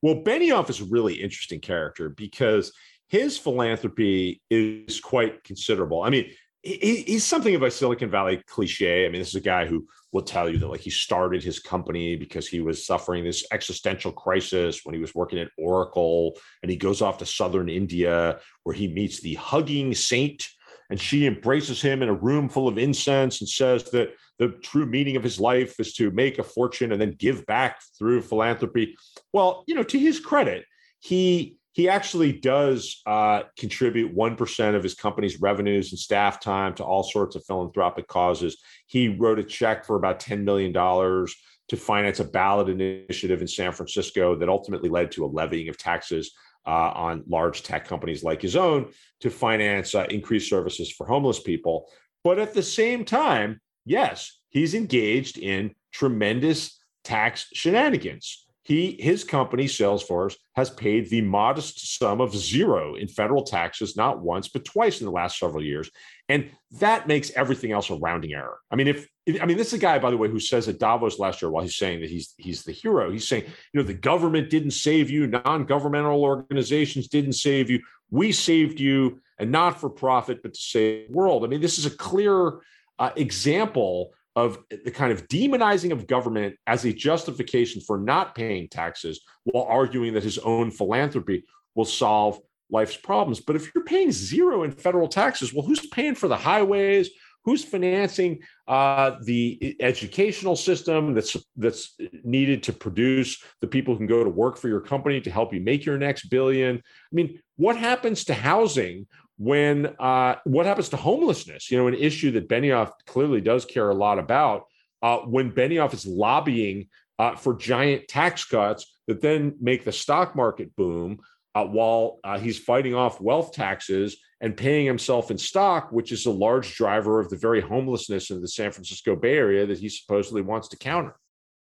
Well, Benioff is a really interesting character because his philanthropy is quite considerable. I mean, he, he's something of a Silicon Valley cliche. I mean, this is a guy who will tell you that like he started his company because he was suffering this existential crisis when he was working at Oracle, and he goes off to southern India where he meets the hugging saint, and she embraces him in a room full of incense and says that the true meaning of his life is to make a fortune and then give back through philanthropy. Well, you know, to his credit, he he actually does uh, contribute 1% of his company's revenues and staff time to all sorts of philanthropic causes. He wrote a check for about $10 million to finance a ballot initiative in San Francisco that ultimately led to a levying of taxes uh, on large tech companies like his own to finance uh, increased services for homeless people. But at the same time, yes, he's engaged in tremendous tax shenanigans he his company Salesforce has paid the modest sum of zero in federal taxes not once but twice in the last several years. And that makes everything else a rounding error. I mean if i mean this is a guy by the way who says at davos last year while he's saying that he's he's the hero he's saying you know the government didn't save you non-governmental organizations didn't save you we saved you and not for profit but to save the world. I mean this is a clear uh, example of the kind of demonizing of government as a justification for not paying taxes while arguing that his own philanthropy will solve life's problems. But if you're paying zero in federal taxes, well, who's paying for the highways? Who's financing uh, the educational system that's that's needed to produce the people who can go to work for your company to help you make your next billion? I mean, what happens to housing when uh, what happens to homelessness? You know, an issue that Benioff clearly does care a lot about. Uh, when Benioff is lobbying uh, for giant tax cuts that then make the stock market boom, uh, while uh, he's fighting off wealth taxes and paying himself in stock, which is a large driver of the very homelessness in the San Francisco Bay Area that he supposedly wants to counter.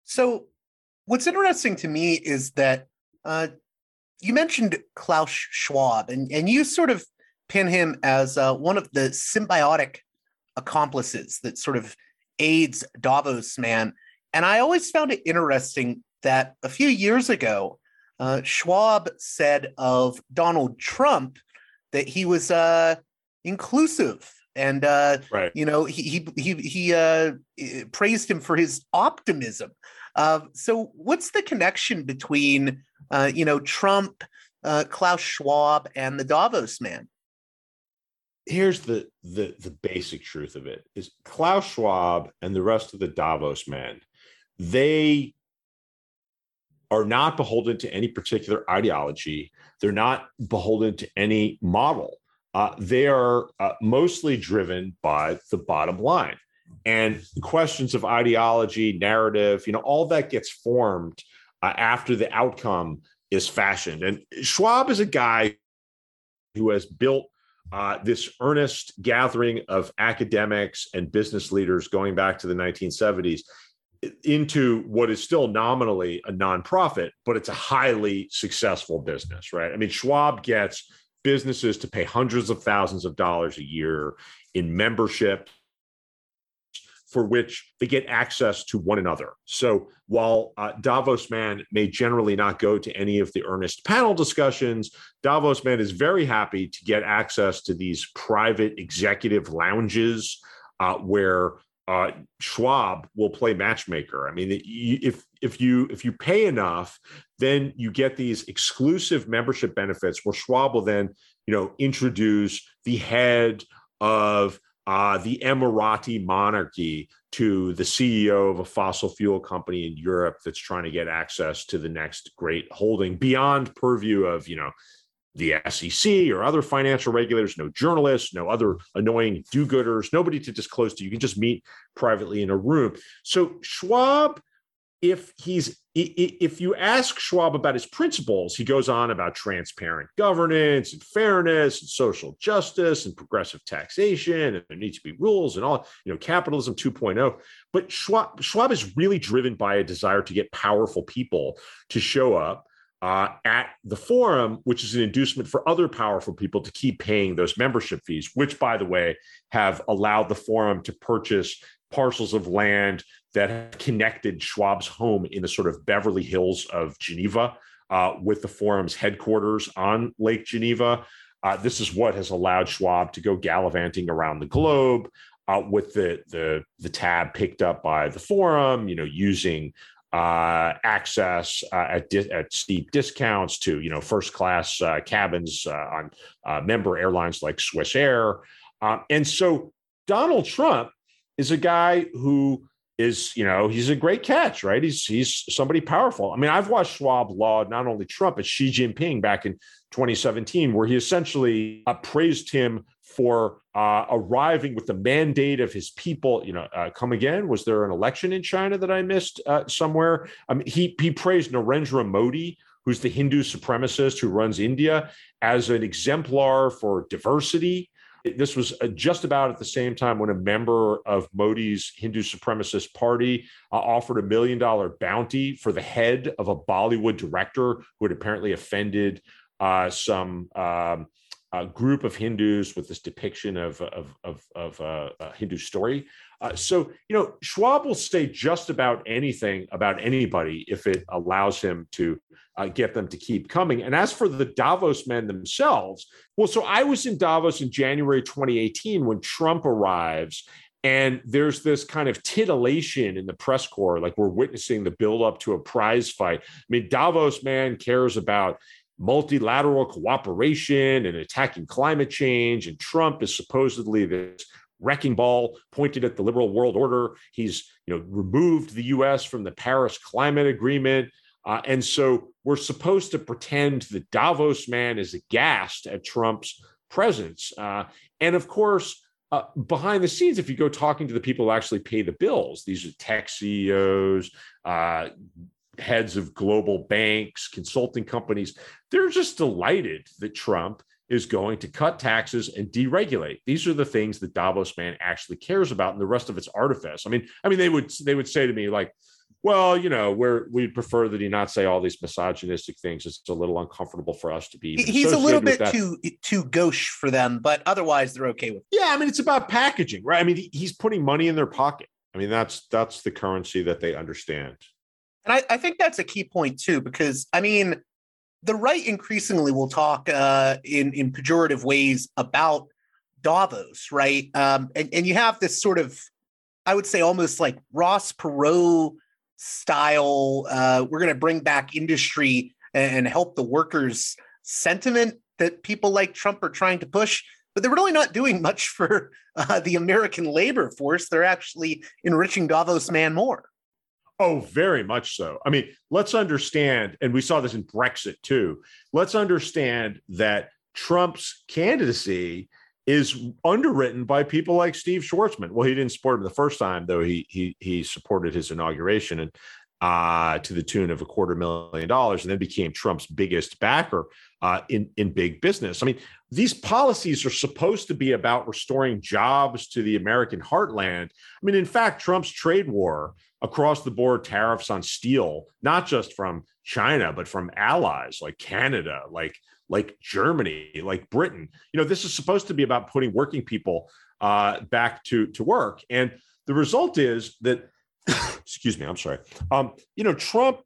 So, what's interesting to me is that uh, you mentioned Klaus Schwab, and and you sort of pin him as uh, one of the symbiotic accomplices that sort of aids Davos man. And I always found it interesting that a few years ago, uh, Schwab said of Donald Trump that he was uh, inclusive and uh, right. you know he he he, he uh, praised him for his optimism. Uh, so what's the connection between uh, you know Trump, uh, Klaus Schwab, and the Davos man? Here's the the the basic truth of it is Klaus Schwab and the rest of the Davos men, they are not beholden to any particular ideology. They're not beholden to any model. Uh, they are uh, mostly driven by the bottom line. And questions of ideology, narrative, you know, all that gets formed uh, after the outcome is fashioned. And Schwab is a guy who has built uh, this earnest gathering of academics and business leaders going back to the 1970s into what is still nominally a nonprofit, but it's a highly successful business, right? I mean, Schwab gets businesses to pay hundreds of thousands of dollars a year in membership for which they get access to one another. So while uh, Davos Man may generally not go to any of the earnest panel discussions, Davos Man is very happy to get access to these private executive lounges uh, where uh, Schwab will play matchmaker. I mean, if if you if you pay enough, then you get these exclusive membership benefits where Schwab will then you know introduce the head of uh, the Emirati monarchy to the CEO of a fossil fuel company in Europe that's trying to get access to the next great holding beyond purview of, you know, the SEC or other financial regulators, no journalists, no other annoying do gooders, nobody to disclose to. You can just meet privately in a room. So Schwab if he's if you ask Schwab about his principles, he goes on about transparent governance and fairness and social justice and progressive taxation and there needs to be rules and all, you know, capitalism 2.0. But Schwab, Schwab is really driven by a desire to get powerful people to show up uh, at the forum, which is an inducement for other powerful people to keep paying those membership fees, which, by the way, have allowed the forum to purchase parcels of land that connected Schwab's home in the sort of Beverly Hills of Geneva uh, with the forum's headquarters on Lake Geneva. Uh, this is what has allowed Schwab to go gallivanting around the globe uh, with the, the the tab picked up by the forum. You know, using uh, access uh, at di- at steep discounts to you know first class uh, cabins on member airlines like Swiss Air, and so Donald Trump is a guy who is you know he's a great catch right? He's he's somebody powerful. I mean i've watched schwab laud not only trump but xi jinping back in 2017 where he essentially uh, praised him for uh, arriving with the mandate of his people. You know uh, come again was there an election in china that i missed uh, somewhere? I mean, he, he praised narendra modi who's the hindu supremacist who runs india as an exemplar for diversity this was uh, just about at the same time when a member of Modi's Hindu supremacist party uh, offered a million dollar bounty for the head of a Bollywood director who had apparently offended uh, some um, group of Hindus with this depiction of of of, of uh, a Hindu story. Uh, so you know, Schwab will say just about anything about anybody if it allows him to uh, get them to keep coming. And as for the Davos men themselves, well, so I was in Davos in January 2018 when Trump arrives. And there's this kind of titillation in the press corps, like we're witnessing the buildup to a prize fight. I mean, Davos man cares about multilateral cooperation and attacking climate change. And Trump is supposedly this wrecking ball pointed at the liberal world order. He's you know removed the U.S. from the Paris Climate Agreement. Uh, and so we're supposed to pretend that Davos man is aghast at Trump's presence. Uh, and of course, uh, behind the scenes, if you go talking to the people who actually pay the bills, these are tech CEOs, uh, heads of global banks, consulting companies, they're just delighted that Trump is going to cut taxes and deregulate. These are the things that Davos man actually cares about, and the rest of it's artifice. I mean, I mean, they would they would say to me like, well, you know, we're we'd prefer that he not say all these misogynistic things. It's a little uncomfortable for us to be. He's a little bit too too gauche for them, but otherwise they're okay with. It. Yeah, I mean, it's about packaging, right? I mean, he's putting money in their pocket. I mean, that's that's the currency that they understand. And I, I think that's a key point too, because I mean, the right increasingly will talk uh, in in pejorative ways about Davos, right? Um, and and you have this sort of, I would say, almost like Ross Perot style. Uh, we're going to bring back industry and help the workers sentiment that people like Trump are trying to push. But they're really not doing much for uh, the American labor force. They're actually enriching Davos man more. Oh, very much so. I mean, let's understand, and we saw this in Brexit too. Let's understand that Trump's candidacy is underwritten by people like Steve Schwarzman. Well, he didn't support him the first time, though. He he he supported his inauguration and uh, to the tune of a quarter million dollars, and then became Trump's biggest backer uh, in in big business. I mean, these policies are supposed to be about restoring jobs to the American heartland. I mean, in fact, Trump's trade war across the board tariffs on steel, not just from China, but from allies like Canada, like like Germany, like Britain. You know, this is supposed to be about putting working people uh, back to to work, and the result is that. Excuse me, I'm sorry. Um, you know, Trump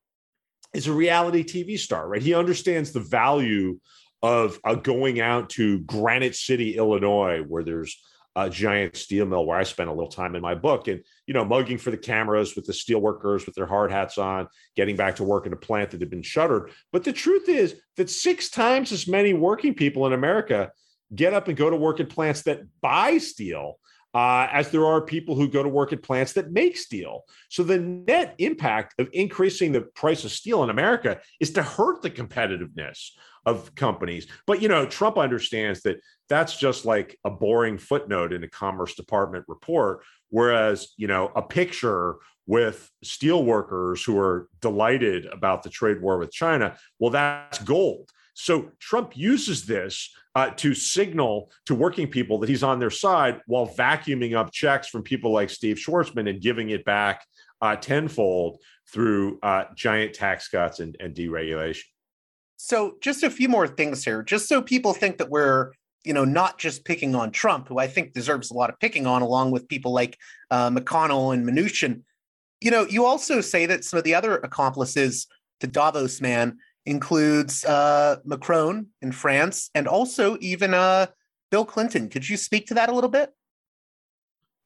is a reality TV star, right? He understands the value of uh, going out to Granite City, Illinois, where there's a giant steel mill where I spent a little time in my book and, you know, mugging for the cameras with the steel workers with their hard hats on, getting back to work in a plant that had been shuttered. But the truth is that six times as many working people in America get up and go to work at plants that buy steel uh, as there are people who go to work at plants that make steel. So the net impact of increasing the price of steel in America is to hurt the competitiveness of companies. But you know, Trump understands that that's just like a boring footnote in a Commerce Department report. Whereas, you know, a picture with steel workers who are delighted about the trade war with China, well, that's gold. So Trump uses this uh, to signal to working people that he's on their side while vacuuming up checks from people like Steve Schwarzman and giving it back uh, tenfold through uh, giant tax cuts and, and deregulation. So, just a few more things here, just so people think that we're you know, not just picking on Trump, who I think deserves a lot of picking on, along with people like uh, McConnell and Mnuchin. You know, you also say that some of the other accomplices to Davos man includes uh, Macron in France and also even uh, Bill Clinton. Could you speak to that a little bit?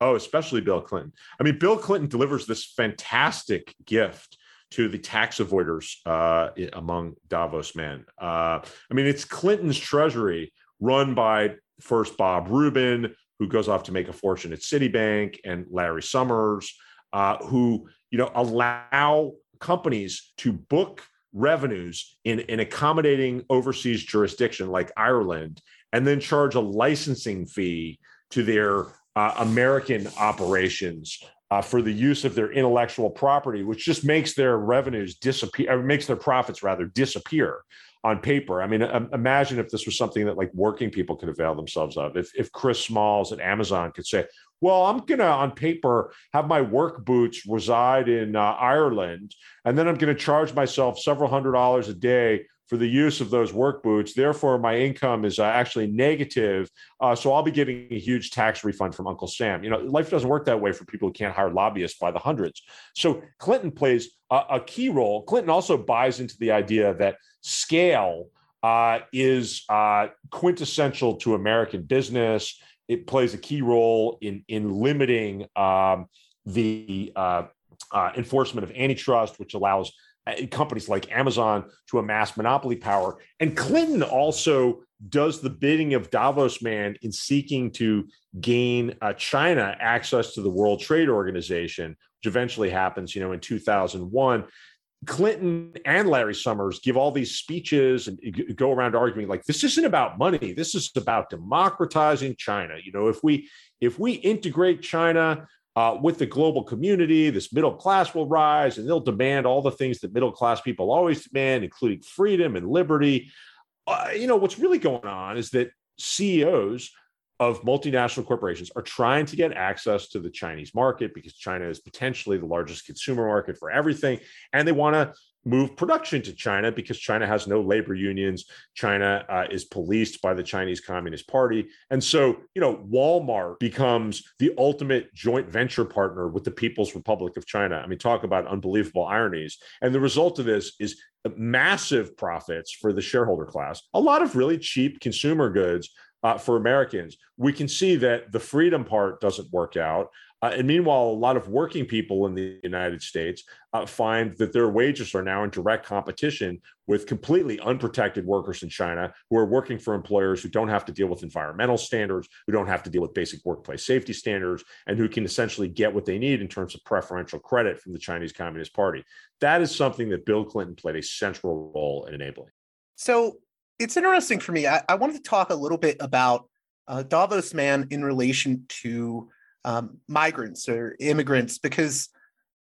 Oh, especially Bill Clinton. I mean, Bill Clinton delivers this fantastic gift to the tax avoiders uh, among Davos men. Uh, I mean, it's Clinton's treasury run by first Bob Rubin, who goes off to make a fortune at Citibank, and Larry Summers, uh, who you know allow companies to book revenues in an accommodating overseas jurisdiction like Ireland, and then charge a licensing fee to their uh, American operations uh, for the use of their intellectual property, which just makes their revenues disappear, makes their profits rather disappear. On paper. I mean, imagine if this was something that like working people could avail themselves of. If if Chris Smalls at Amazon could say, "Well, I'm gonna on paper have my work boots reside in uh, Ireland, and then I'm to charge myself several hundred dollars a day for the use of those work boots. Therefore, my income is uh, actually negative. Uh, so I'll be getting a huge tax refund from Uncle Sam. You know, life doesn't work that way for people who can't hire lobbyists by the hundreds. So Clinton plays a, a key role. Clinton also buys into the idea that scale uh, is uh, quintessential to American business. It plays a key role in in limiting um, the uh, uh, enforcement of antitrust, which allows companies like Amazon to amass monopoly power. And Clinton also does the bidding of Davos man in seeking to gain uh, China access to the World Trade Organization, which eventually happens, you know, in 2001. Clinton and Larry Summers give all these speeches and go around arguing like this isn't about money. This is about democratizing China. You know, if we if we integrate China, uh, with the global community, this middle class will rise and they'll demand all the things that middle class people always demand, including freedom and liberty. Uh, you know, what's really going on is that CEOs of multinational corporations are trying to get access to the Chinese market because China is potentially the largest consumer market for everything. And they want to move production to China because China has no labor unions. China uh, is policed by the Chinese Communist Party. And so, you know, Walmart becomes the ultimate joint venture partner with the People's Republic of China. I mean, talk about unbelievable ironies. And the result of this is massive profits for the shareholder class, a lot of really cheap consumer goods. Uh, for Americans, we can see that the freedom part doesn't work out. Uh, and meanwhile, a lot of working people in the United States uh, find that their wages are now in direct competition with completely unprotected workers in China who are working for employers who don't have to deal with environmental standards, who don't have to deal with basic workplace safety standards, and who can essentially get what they need in terms of preferential credit from the Chinese Communist Party. That is something that Bill Clinton played a central role in enabling. So it's interesting for me. I, I wanted to talk a little bit about uh, Davos Man in relation to um, migrants or immigrants because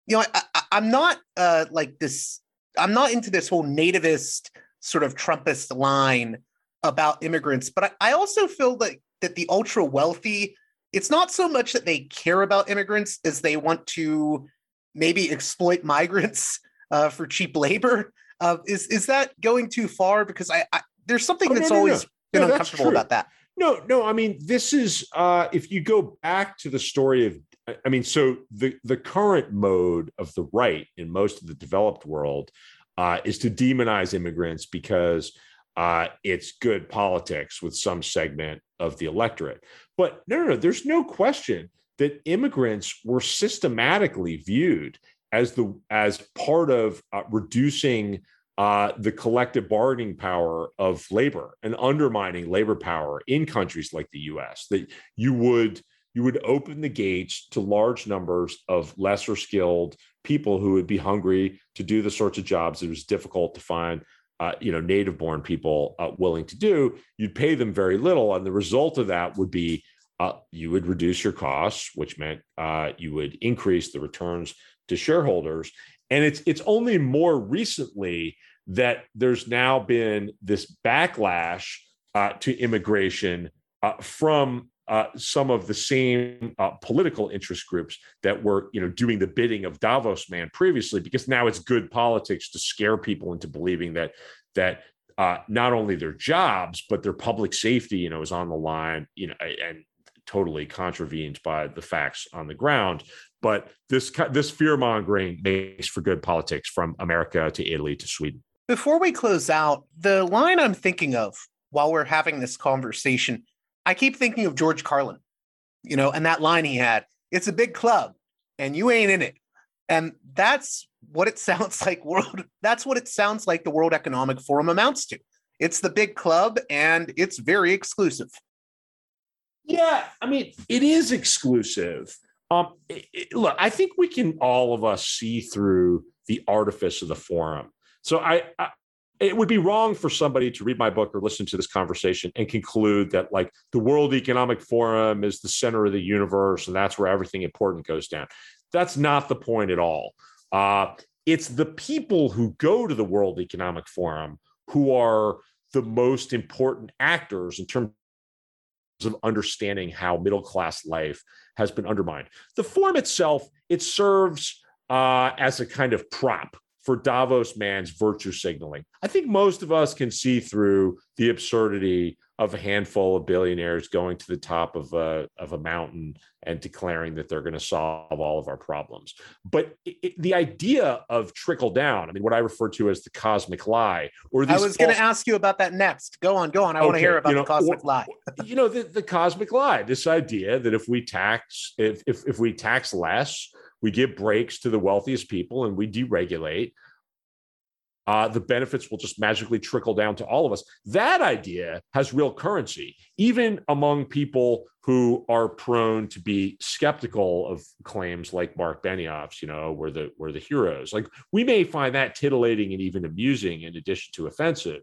you know I, am not uh, like this i'm not into this whole nativist sort of trumpist line about immigrants but I, I also feel that that the ultra wealthy it's not so much that they care about immigrants as they want to maybe exploit migrants uh, for cheap labor. Uh, is is that going too far? Because i, I there's something oh, that's no, no, always no. been uncomfortable about that no, no. I mean, this is uh, if you go back to the story of, I mean, so the the current mode of the right in most of the developed world uh, is to demonize immigrants because uh, it's good politics with some segment of the electorate. But no, no, no. There's no question that immigrants were systematically viewed as the as part of uh, reducing uh, the collective bargaining power of labor and undermining labor power in countries like the U.S. That you would you would open the gates to large numbers of lesser skilled people who would be hungry to do the sorts of jobs that was difficult to find uh, you know native born people uh, willing to do you'd pay them very little and the result of that would be uh, you would reduce your costs which meant uh, you would increase the returns to shareholders and it's it's only more recently that there's now been this backlash uh, to immigration uh, from uh, some of the same uh, political interest groups that were, you know, doing the bidding of Davos man previously, because now it's good politics to scare people into believing that that uh, not only their jobs but their public safety, you know, is on the line, you know, and totally contravened by the facts on the ground. But this this fear mongering makes for good politics from America to Italy to Sweden. Before we close out, the line I'm thinking of while we're having this conversation, I keep thinking of George Carlin, you know, and that line he had it's a big club and you ain't in it. And that's what it sounds like world that's what it sounds like the World Economic Forum amounts to. It's the big club and it's very exclusive. Yeah, I mean, it is exclusive. Um, it, it, look, I think we can all of us see through the artifice of the forum. So I, I, it would be wrong for somebody to read my book or listen to this conversation and conclude that like the World Economic Forum is the center of the universe and that's where everything important goes down. That's not the point at all. Uh, it's the people who go to the World Economic Forum who are the most important actors in terms of understanding how middle class life has been undermined. The form itself, it serves uh, as a kind of prop for Davos man's virtue signaling. I think most of us can see through the absurdity of a handful of billionaires going to the top of a, of a mountain and declaring that they're going to solve all of our problems. But it, the idea of trickle down, I mean, what I refer to as the cosmic lie, or I was going to ask you about that next. Go on, go on. I okay, want to hear about you know, the cosmic or, lie. you know, the, the cosmic lie, this idea that if we tax, if, if, if we tax less, we give breaks to the wealthiest people and we deregulate, uh, the benefits will just magically trickle down to all of us. That idea has real currency, even among people who are prone to be skeptical of claims like Mark Benioff's. You know, we're the we're the heroes. Like we may find that titillating and even amusing, in addition to offensive.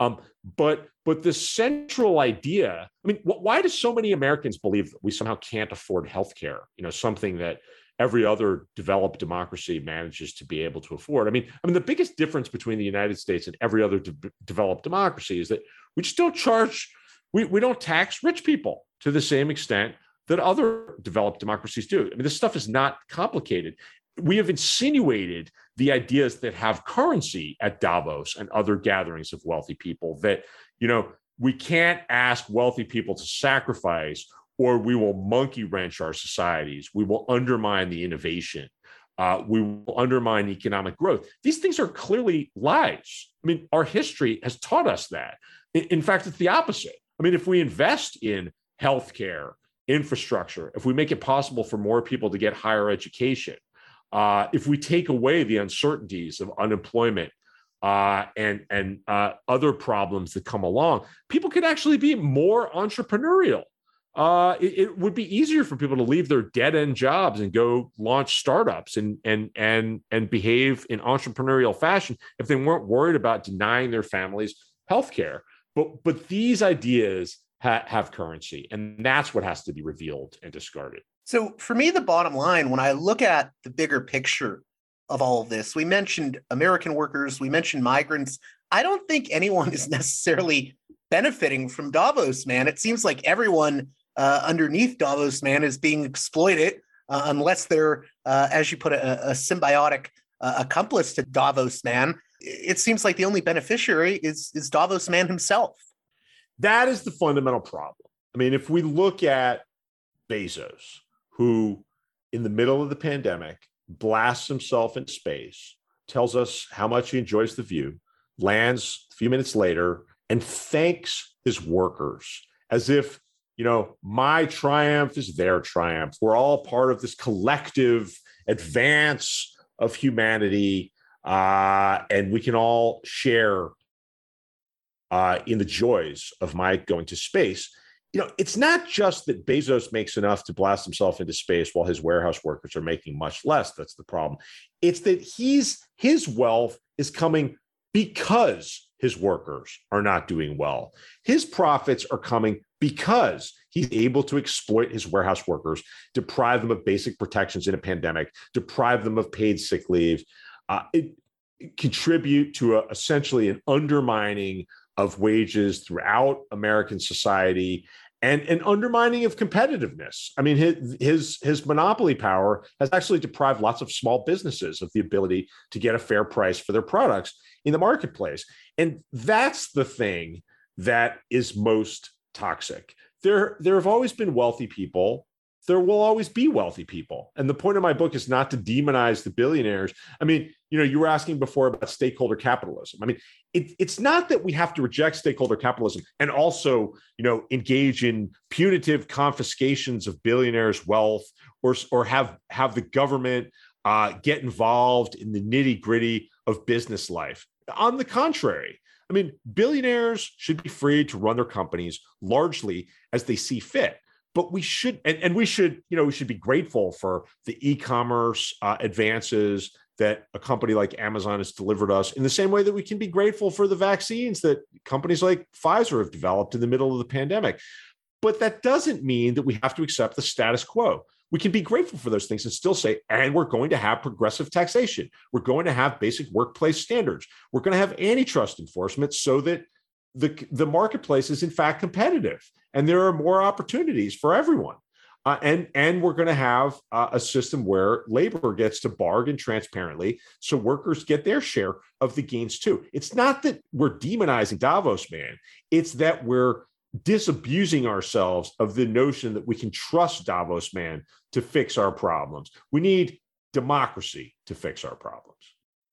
Um, but but the central idea, I mean, wh- why do so many Americans believe that we somehow can't afford health care? You know, something that every other developed democracy manages to be able to afford. I mean, I mean, the biggest difference between the United States and every other de- developed democracy is that we just don't charge, we, we don't tax rich people to the same extent that other developed democracies do. I mean, this stuff is not complicated. We have insinuated the ideas that have currency at Davos and other gatherings of wealthy people that, you know, we can't ask wealthy people to sacrifice or we will monkey wrench our societies. We will undermine the innovation. Uh, we will undermine economic growth. These things are clearly lies. I mean, our history has taught us that. In, fact, it's the opposite. I mean, if we invest in healthcare, infrastructure, if we make it possible for more people to get higher education, uh, if we take away the uncertainties of unemployment uh, and and uh, other problems that come along, people could actually be more entrepreneurial uh, it, it, would be easier for people to leave their dead end jobs and go launch startups and and and and behave in entrepreneurial fashion if they weren't worried about denying their families health care. But but these ideas ha- have currency, and that's what has to be revealed and discarded. So for me, the bottom line, when I look at the bigger picture of all of this, we mentioned American workers, we mentioned migrants. I don't think anyone is necessarily benefiting from Davos, man. It seems like everyone uh, underneath Davos man is being exploited uh, unless they're, uh, as you put it, a, a symbiotic uh, accomplice to Davos man. It seems like the only beneficiary is is Davos man himself. That is the fundamental problem. I mean, if we look at Bezos, who in the middle of the pandemic blasts himself in space, tells us how much he enjoys the view, lands a few minutes later, and thanks his workers as if you know, my triumph is their triumph. We're all part of this collective advance of humanity, uh, and we can all share uh, in the joys of my going to space. You know, it's not just that Bezos makes enough to blast himself into space while his warehouse workers are making much less. That's the problem. It's that he's his wealth is coming because his workers are not doing well. His profits are coming because he's able to exploit his warehouse workers, deprive them of basic protections in a pandemic, deprive them of paid sick leave, uh, it, contribute to a, essentially an undermining of wages throughout American society and an undermining of competitiveness. I mean, his, his his monopoly power has actually deprived lots of small businesses of the ability to get a fair price for their products in the marketplace. And that's the thing that is most toxic. There, there have always been wealthy people. There will always be wealthy people. And the point of my book is not to demonize the billionaires. I mean, you know, you were asking before about stakeholder capitalism. I mean, it, it's not that we have to reject stakeholder capitalism and also, you know, engage in punitive confiscations of billionaires' wealth or, or have, have the government uh, get involved in the nitty gritty of business life. On the contrary, I mean, billionaires should be free to run their companies largely as they see fit. But we should, and, and we should, you know, we should be grateful for the e-commerce uh, advances that a company like Amazon has delivered us in the same way that we can be grateful for the vaccines that companies like Pfizer have developed in the middle of the pandemic. But that doesn't mean that we have to accept the status quo. we can be grateful for those things and still say, and we're going to have progressive taxation. We're going to have basic workplace standards. We're going to have antitrust enforcement so that the, the marketplace is in fact competitive and there are more opportunities for everyone. Uh, and and we're going to have uh, a system where labor gets to bargain transparently, so workers get their share of the gains too. It's not that we're demonizing Davos, man. It's that we're disabusing ourselves of the notion that we can trust Davos, man, to fix our problems. We need democracy to fix our problems.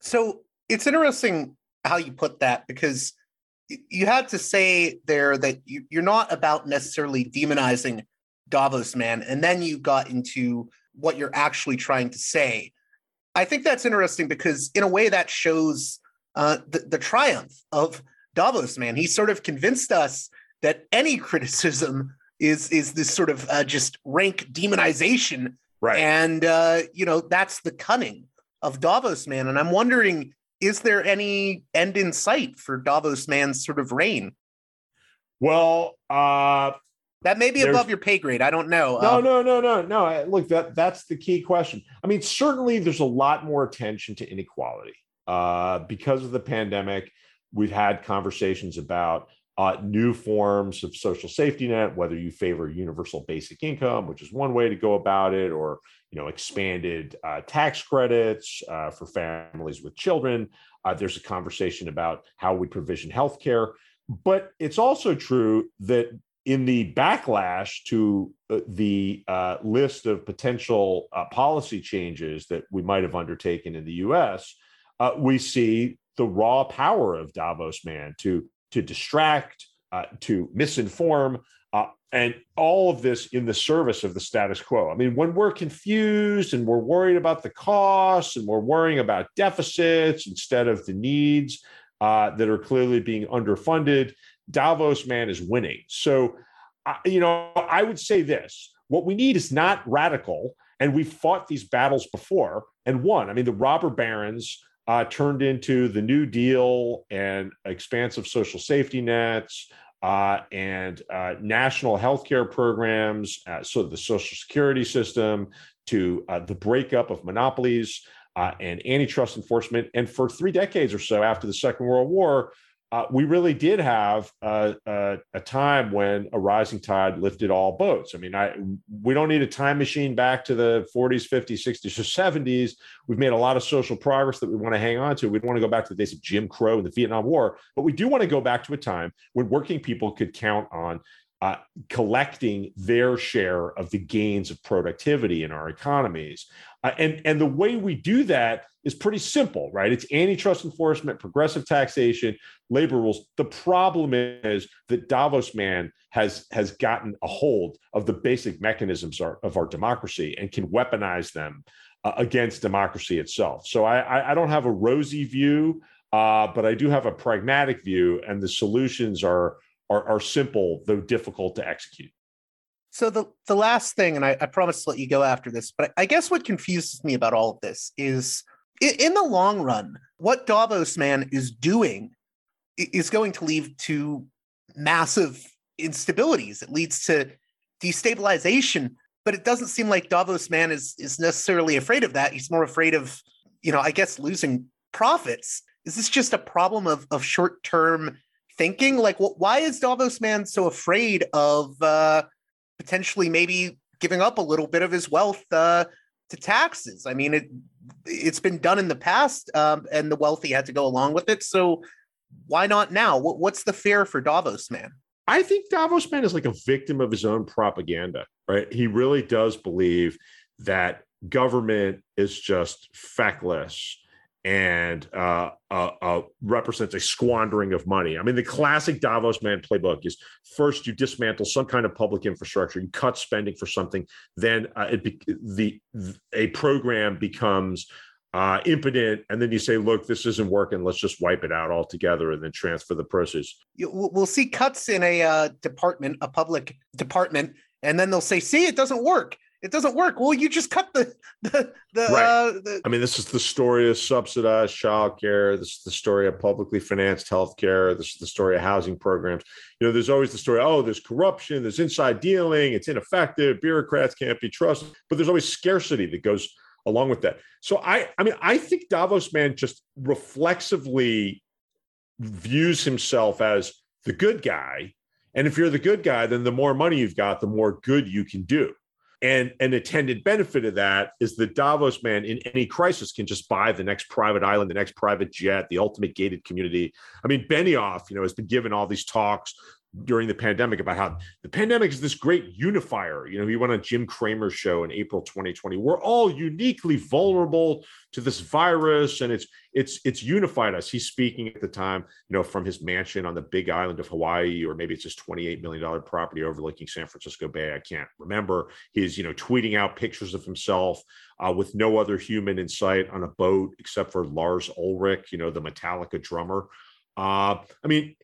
So it's interesting how you put that because you had to say there that you're not about necessarily demonizing Davos man, and then you got into what you're actually trying to say. I think that's interesting because, in a way, that shows uh, the, the triumph of Davos man. He sort of convinced us that any criticism is is this sort of uh, just rank demonization, right? And uh, you know that's the cunning of Davos man. And I'm wondering, is there any end in sight for Davos man's sort of reign? Well, uh, that may be above your pay grade. I don't know. No, um, no, no, no, no. Look, that that's the key question. I mean, certainly there's a lot more attention to inequality uh, because of the pandemic. We've had conversations about uh, new forms of social safety net, whether you favor universal basic income, which is one way to go about it, or you know expanded uh, tax credits uh, for families with children. Uh, there's a conversation about how we provision healthcare, but it's also true that in the backlash to uh, the uh, list of potential uh, policy changes that we might have undertaken in the US, we see the raw power of Davos man to, to distract, to misinform, uh, and all of this in the service of the status quo. I mean, when we're confused and we're worried about the costs and we're worrying about deficits instead of the needs that are clearly being underfunded, Davos man is winning. So, uh, you know, I would say this what we need is not radical. And we've fought these battles before and won. I mean, the robber barons uh, turned into the New Deal and expansive social safety nets. Uh, and uh, national healthcare programs, uh, so the social security system, to uh, the breakup of monopolies uh, and antitrust enforcement. And for three decades or so after the Second World War, uh, we really did have a, a, a, time when a rising tide lifted all boats. I mean, I we don't need a time machine back to the 40s, 50s, 60s, or 70s. We've made a lot of social progress that we want to hang on to. We don't want to go back to the days of Jim Crow and the Vietnam War, but we do want to go back to a time when working people could count on uh, collecting their share of the gains of productivity in our economies. Uh, and, and the way we do that is pretty simple, right? It's antitrust enforcement, progressive taxation, labor rules. The problem is that Davos man has, has gotten a hold of the basic mechanisms of our democracy and can weaponize them uh, against democracy itself. So I, I don't have a rosy view, uh, but I do have a pragmatic view, and the solutions are are, are simple though difficult to execute. So the the last thing, and I, I promise to let you go after this, but I guess what confuses me about all of this is in, in the long run, what Davos man is doing is going to lead to massive instabilities. It leads to destabilization, but it doesn't seem like Davos man is is necessarily afraid of that. He's more afraid of, you know, I guess losing profits. Is this just a problem of of short term thinking? Like, why is Davos man so afraid of uh, potentially maybe giving up a little bit of his wealth uh, to taxes? I mean, it it's been done in the past, um, and the wealthy had to go along with it. So why not now? What, what's the fear for Davos man? I think Davos man is like a victim of his own propaganda, right? He really does believe that government is just feckless and uh, uh, uh, represents a squandering of money. I mean, the classic Davos man playbook is first you dismantle some kind of public infrastructure, you cut spending for something, then uh, it be, the a program becomes uh, impotent, and then you say, "Look, this isn't working. Let's just wipe it out altogether, and then transfer the proceeds." We'll see cuts in a uh, department, a public department, and then they'll say, "See, it doesn't work." It doesn't work. Well, you just cut the the the. Right. Uh, the I mean, this is the story of subsidized childcare. This is the story of publicly financed healthcare. This is the story of housing programs. You know, there's always the story. Oh, there's corruption. There's inside dealing. It's ineffective. Bureaucrats can't be trusted. But there's always scarcity that goes along with that. So I, I mean, I think Davos man just reflexively views himself as the good guy. And if you're the good guy, then the more money you've got, the more good you can do. And an attendant benefit of that is the Davos man in any crisis can just buy the next private island, the next private jet, the ultimate gated community. I mean, Benioff, you know, has been given all these talks during the pandemic about how the pandemic is this great unifier. You know, he went on Jim Cramer's show in April 2020. We're all uniquely vulnerable to this virus, and it's it's it's unified us. He's speaking at the time, you know, from his mansion on the big island of Hawaii, or maybe it's his $28 million property overlooking San Francisco Bay. I can't remember. He's, you know, tweeting out pictures of himself uh, with no other human in sight on a boat except for Lars Ulrich, you know, the Metallica drummer. Uh, I mean,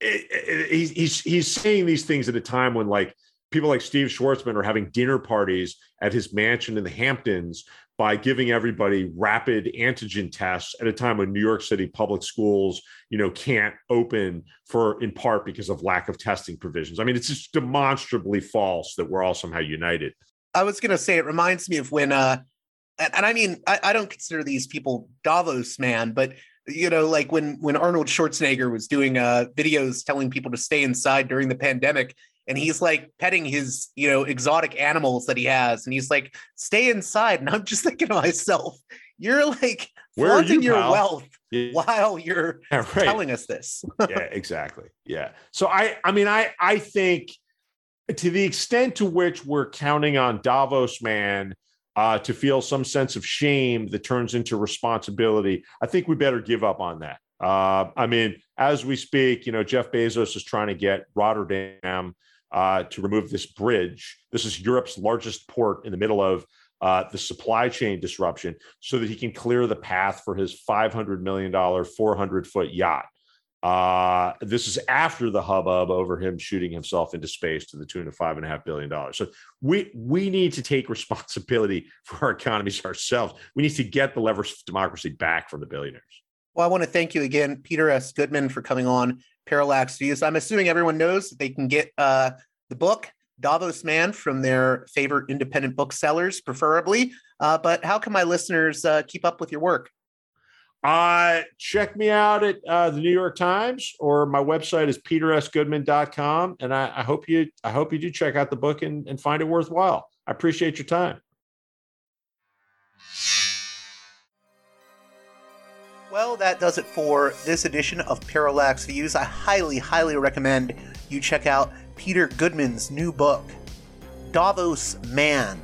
it, he's he's saying these things at a time when like people like Steve Schwarzman are having dinner parties at his mansion in the Hamptons by giving everybody rapid antigen tests at a time when New York City public schools, you know, can't open for in part because of lack of testing provisions. I mean, it's just demonstrably false that we're all somehow united. I was gonna say it reminds me of when uh and I mean I, I don't consider these people Davos man, but you know, like when when Arnold Schwarzenegger was doing uh videos telling people to stay inside during the pandemic, and he's like petting his, you know, exotic animals that he has, and he's like, stay inside. And I'm just thinking to myself, you're like Where flaunting you, your pal? wealth Yeah, while you're right. telling us this. yeah, exactly. Yeah. So I I mean I I think to the extent to which we're counting on Davos man uh, to feel some sense of shame that turns into responsibility, I think we better give up on that. Uh, I mean, as we speak, you know, Jeff Bezos is trying to get Rotterdam uh, to remove this bridge. This is Europe's largest port in the middle of uh, the supply chain disruption, so that he can clear the path for his $500 million, 400 foot yacht. Uh, this is after the hubbub over him shooting himself into space to the tune of five and a half billion dollars. So we we need to take responsibility for our economies ourselves. We need to get the levers of democracy back from the billionaires. Well, I want to thank you again, Peter S. Goodman, for coming on Parallax Views. I'm assuming everyone knows that they can get uh, the book Davos Man from their favorite independent booksellers, preferably. Uh, but how can my listeners uh, keep up with your work? Uh, check me out at uh, the New York Times or my website is petersgoodman.com. And I, I hope you I hope you do check out the book and, and find it worthwhile. I appreciate your time. Well, that does it for this edition of Parallax Views. I highly, highly recommend you check out Peter Goodman's new book, Davos Man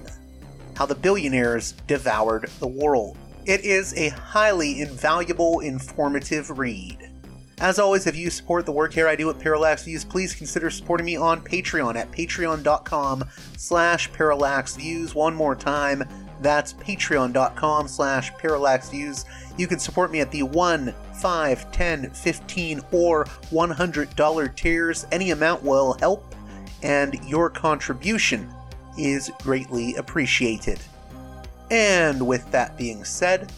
How the Billionaires Devoured the World. It is a highly invaluable, informative read. As always, if you support the work here I do at Parallax Views, please consider supporting me on Patreon at patreon.com slash parallaxviews. One more time, that's patreon.com slash parallaxviews. You can support me at the 1, 5, 10, 15, or $100 tiers. Any amount will help, and your contribution is greatly appreciated. And with that being said,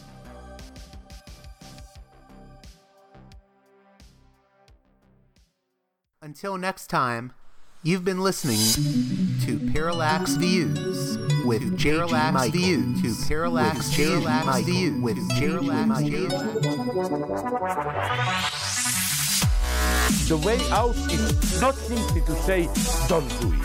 Until next time, you've been listening to Parallax Views with Parallax Michael. Views to Parallax With Parallax Michael. Views with Parallax Views. The way out is not simply to say, don't do it,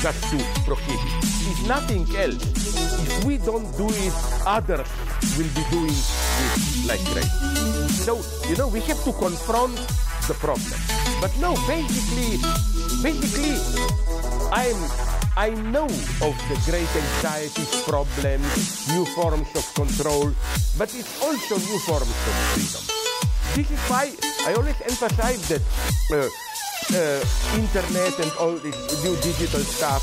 just to prohibit. It's nothing else. If we don't do it, others will be doing it like crazy. So, you know, we have to confront the problem. But no, basically, basically, I'm, I know of the great anxieties, problems, new forms of control, but it's also new forms of freedom. This is why I always emphasize that uh, uh, internet and all this new digital stuff,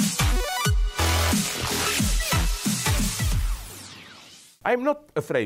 I'm not afraid.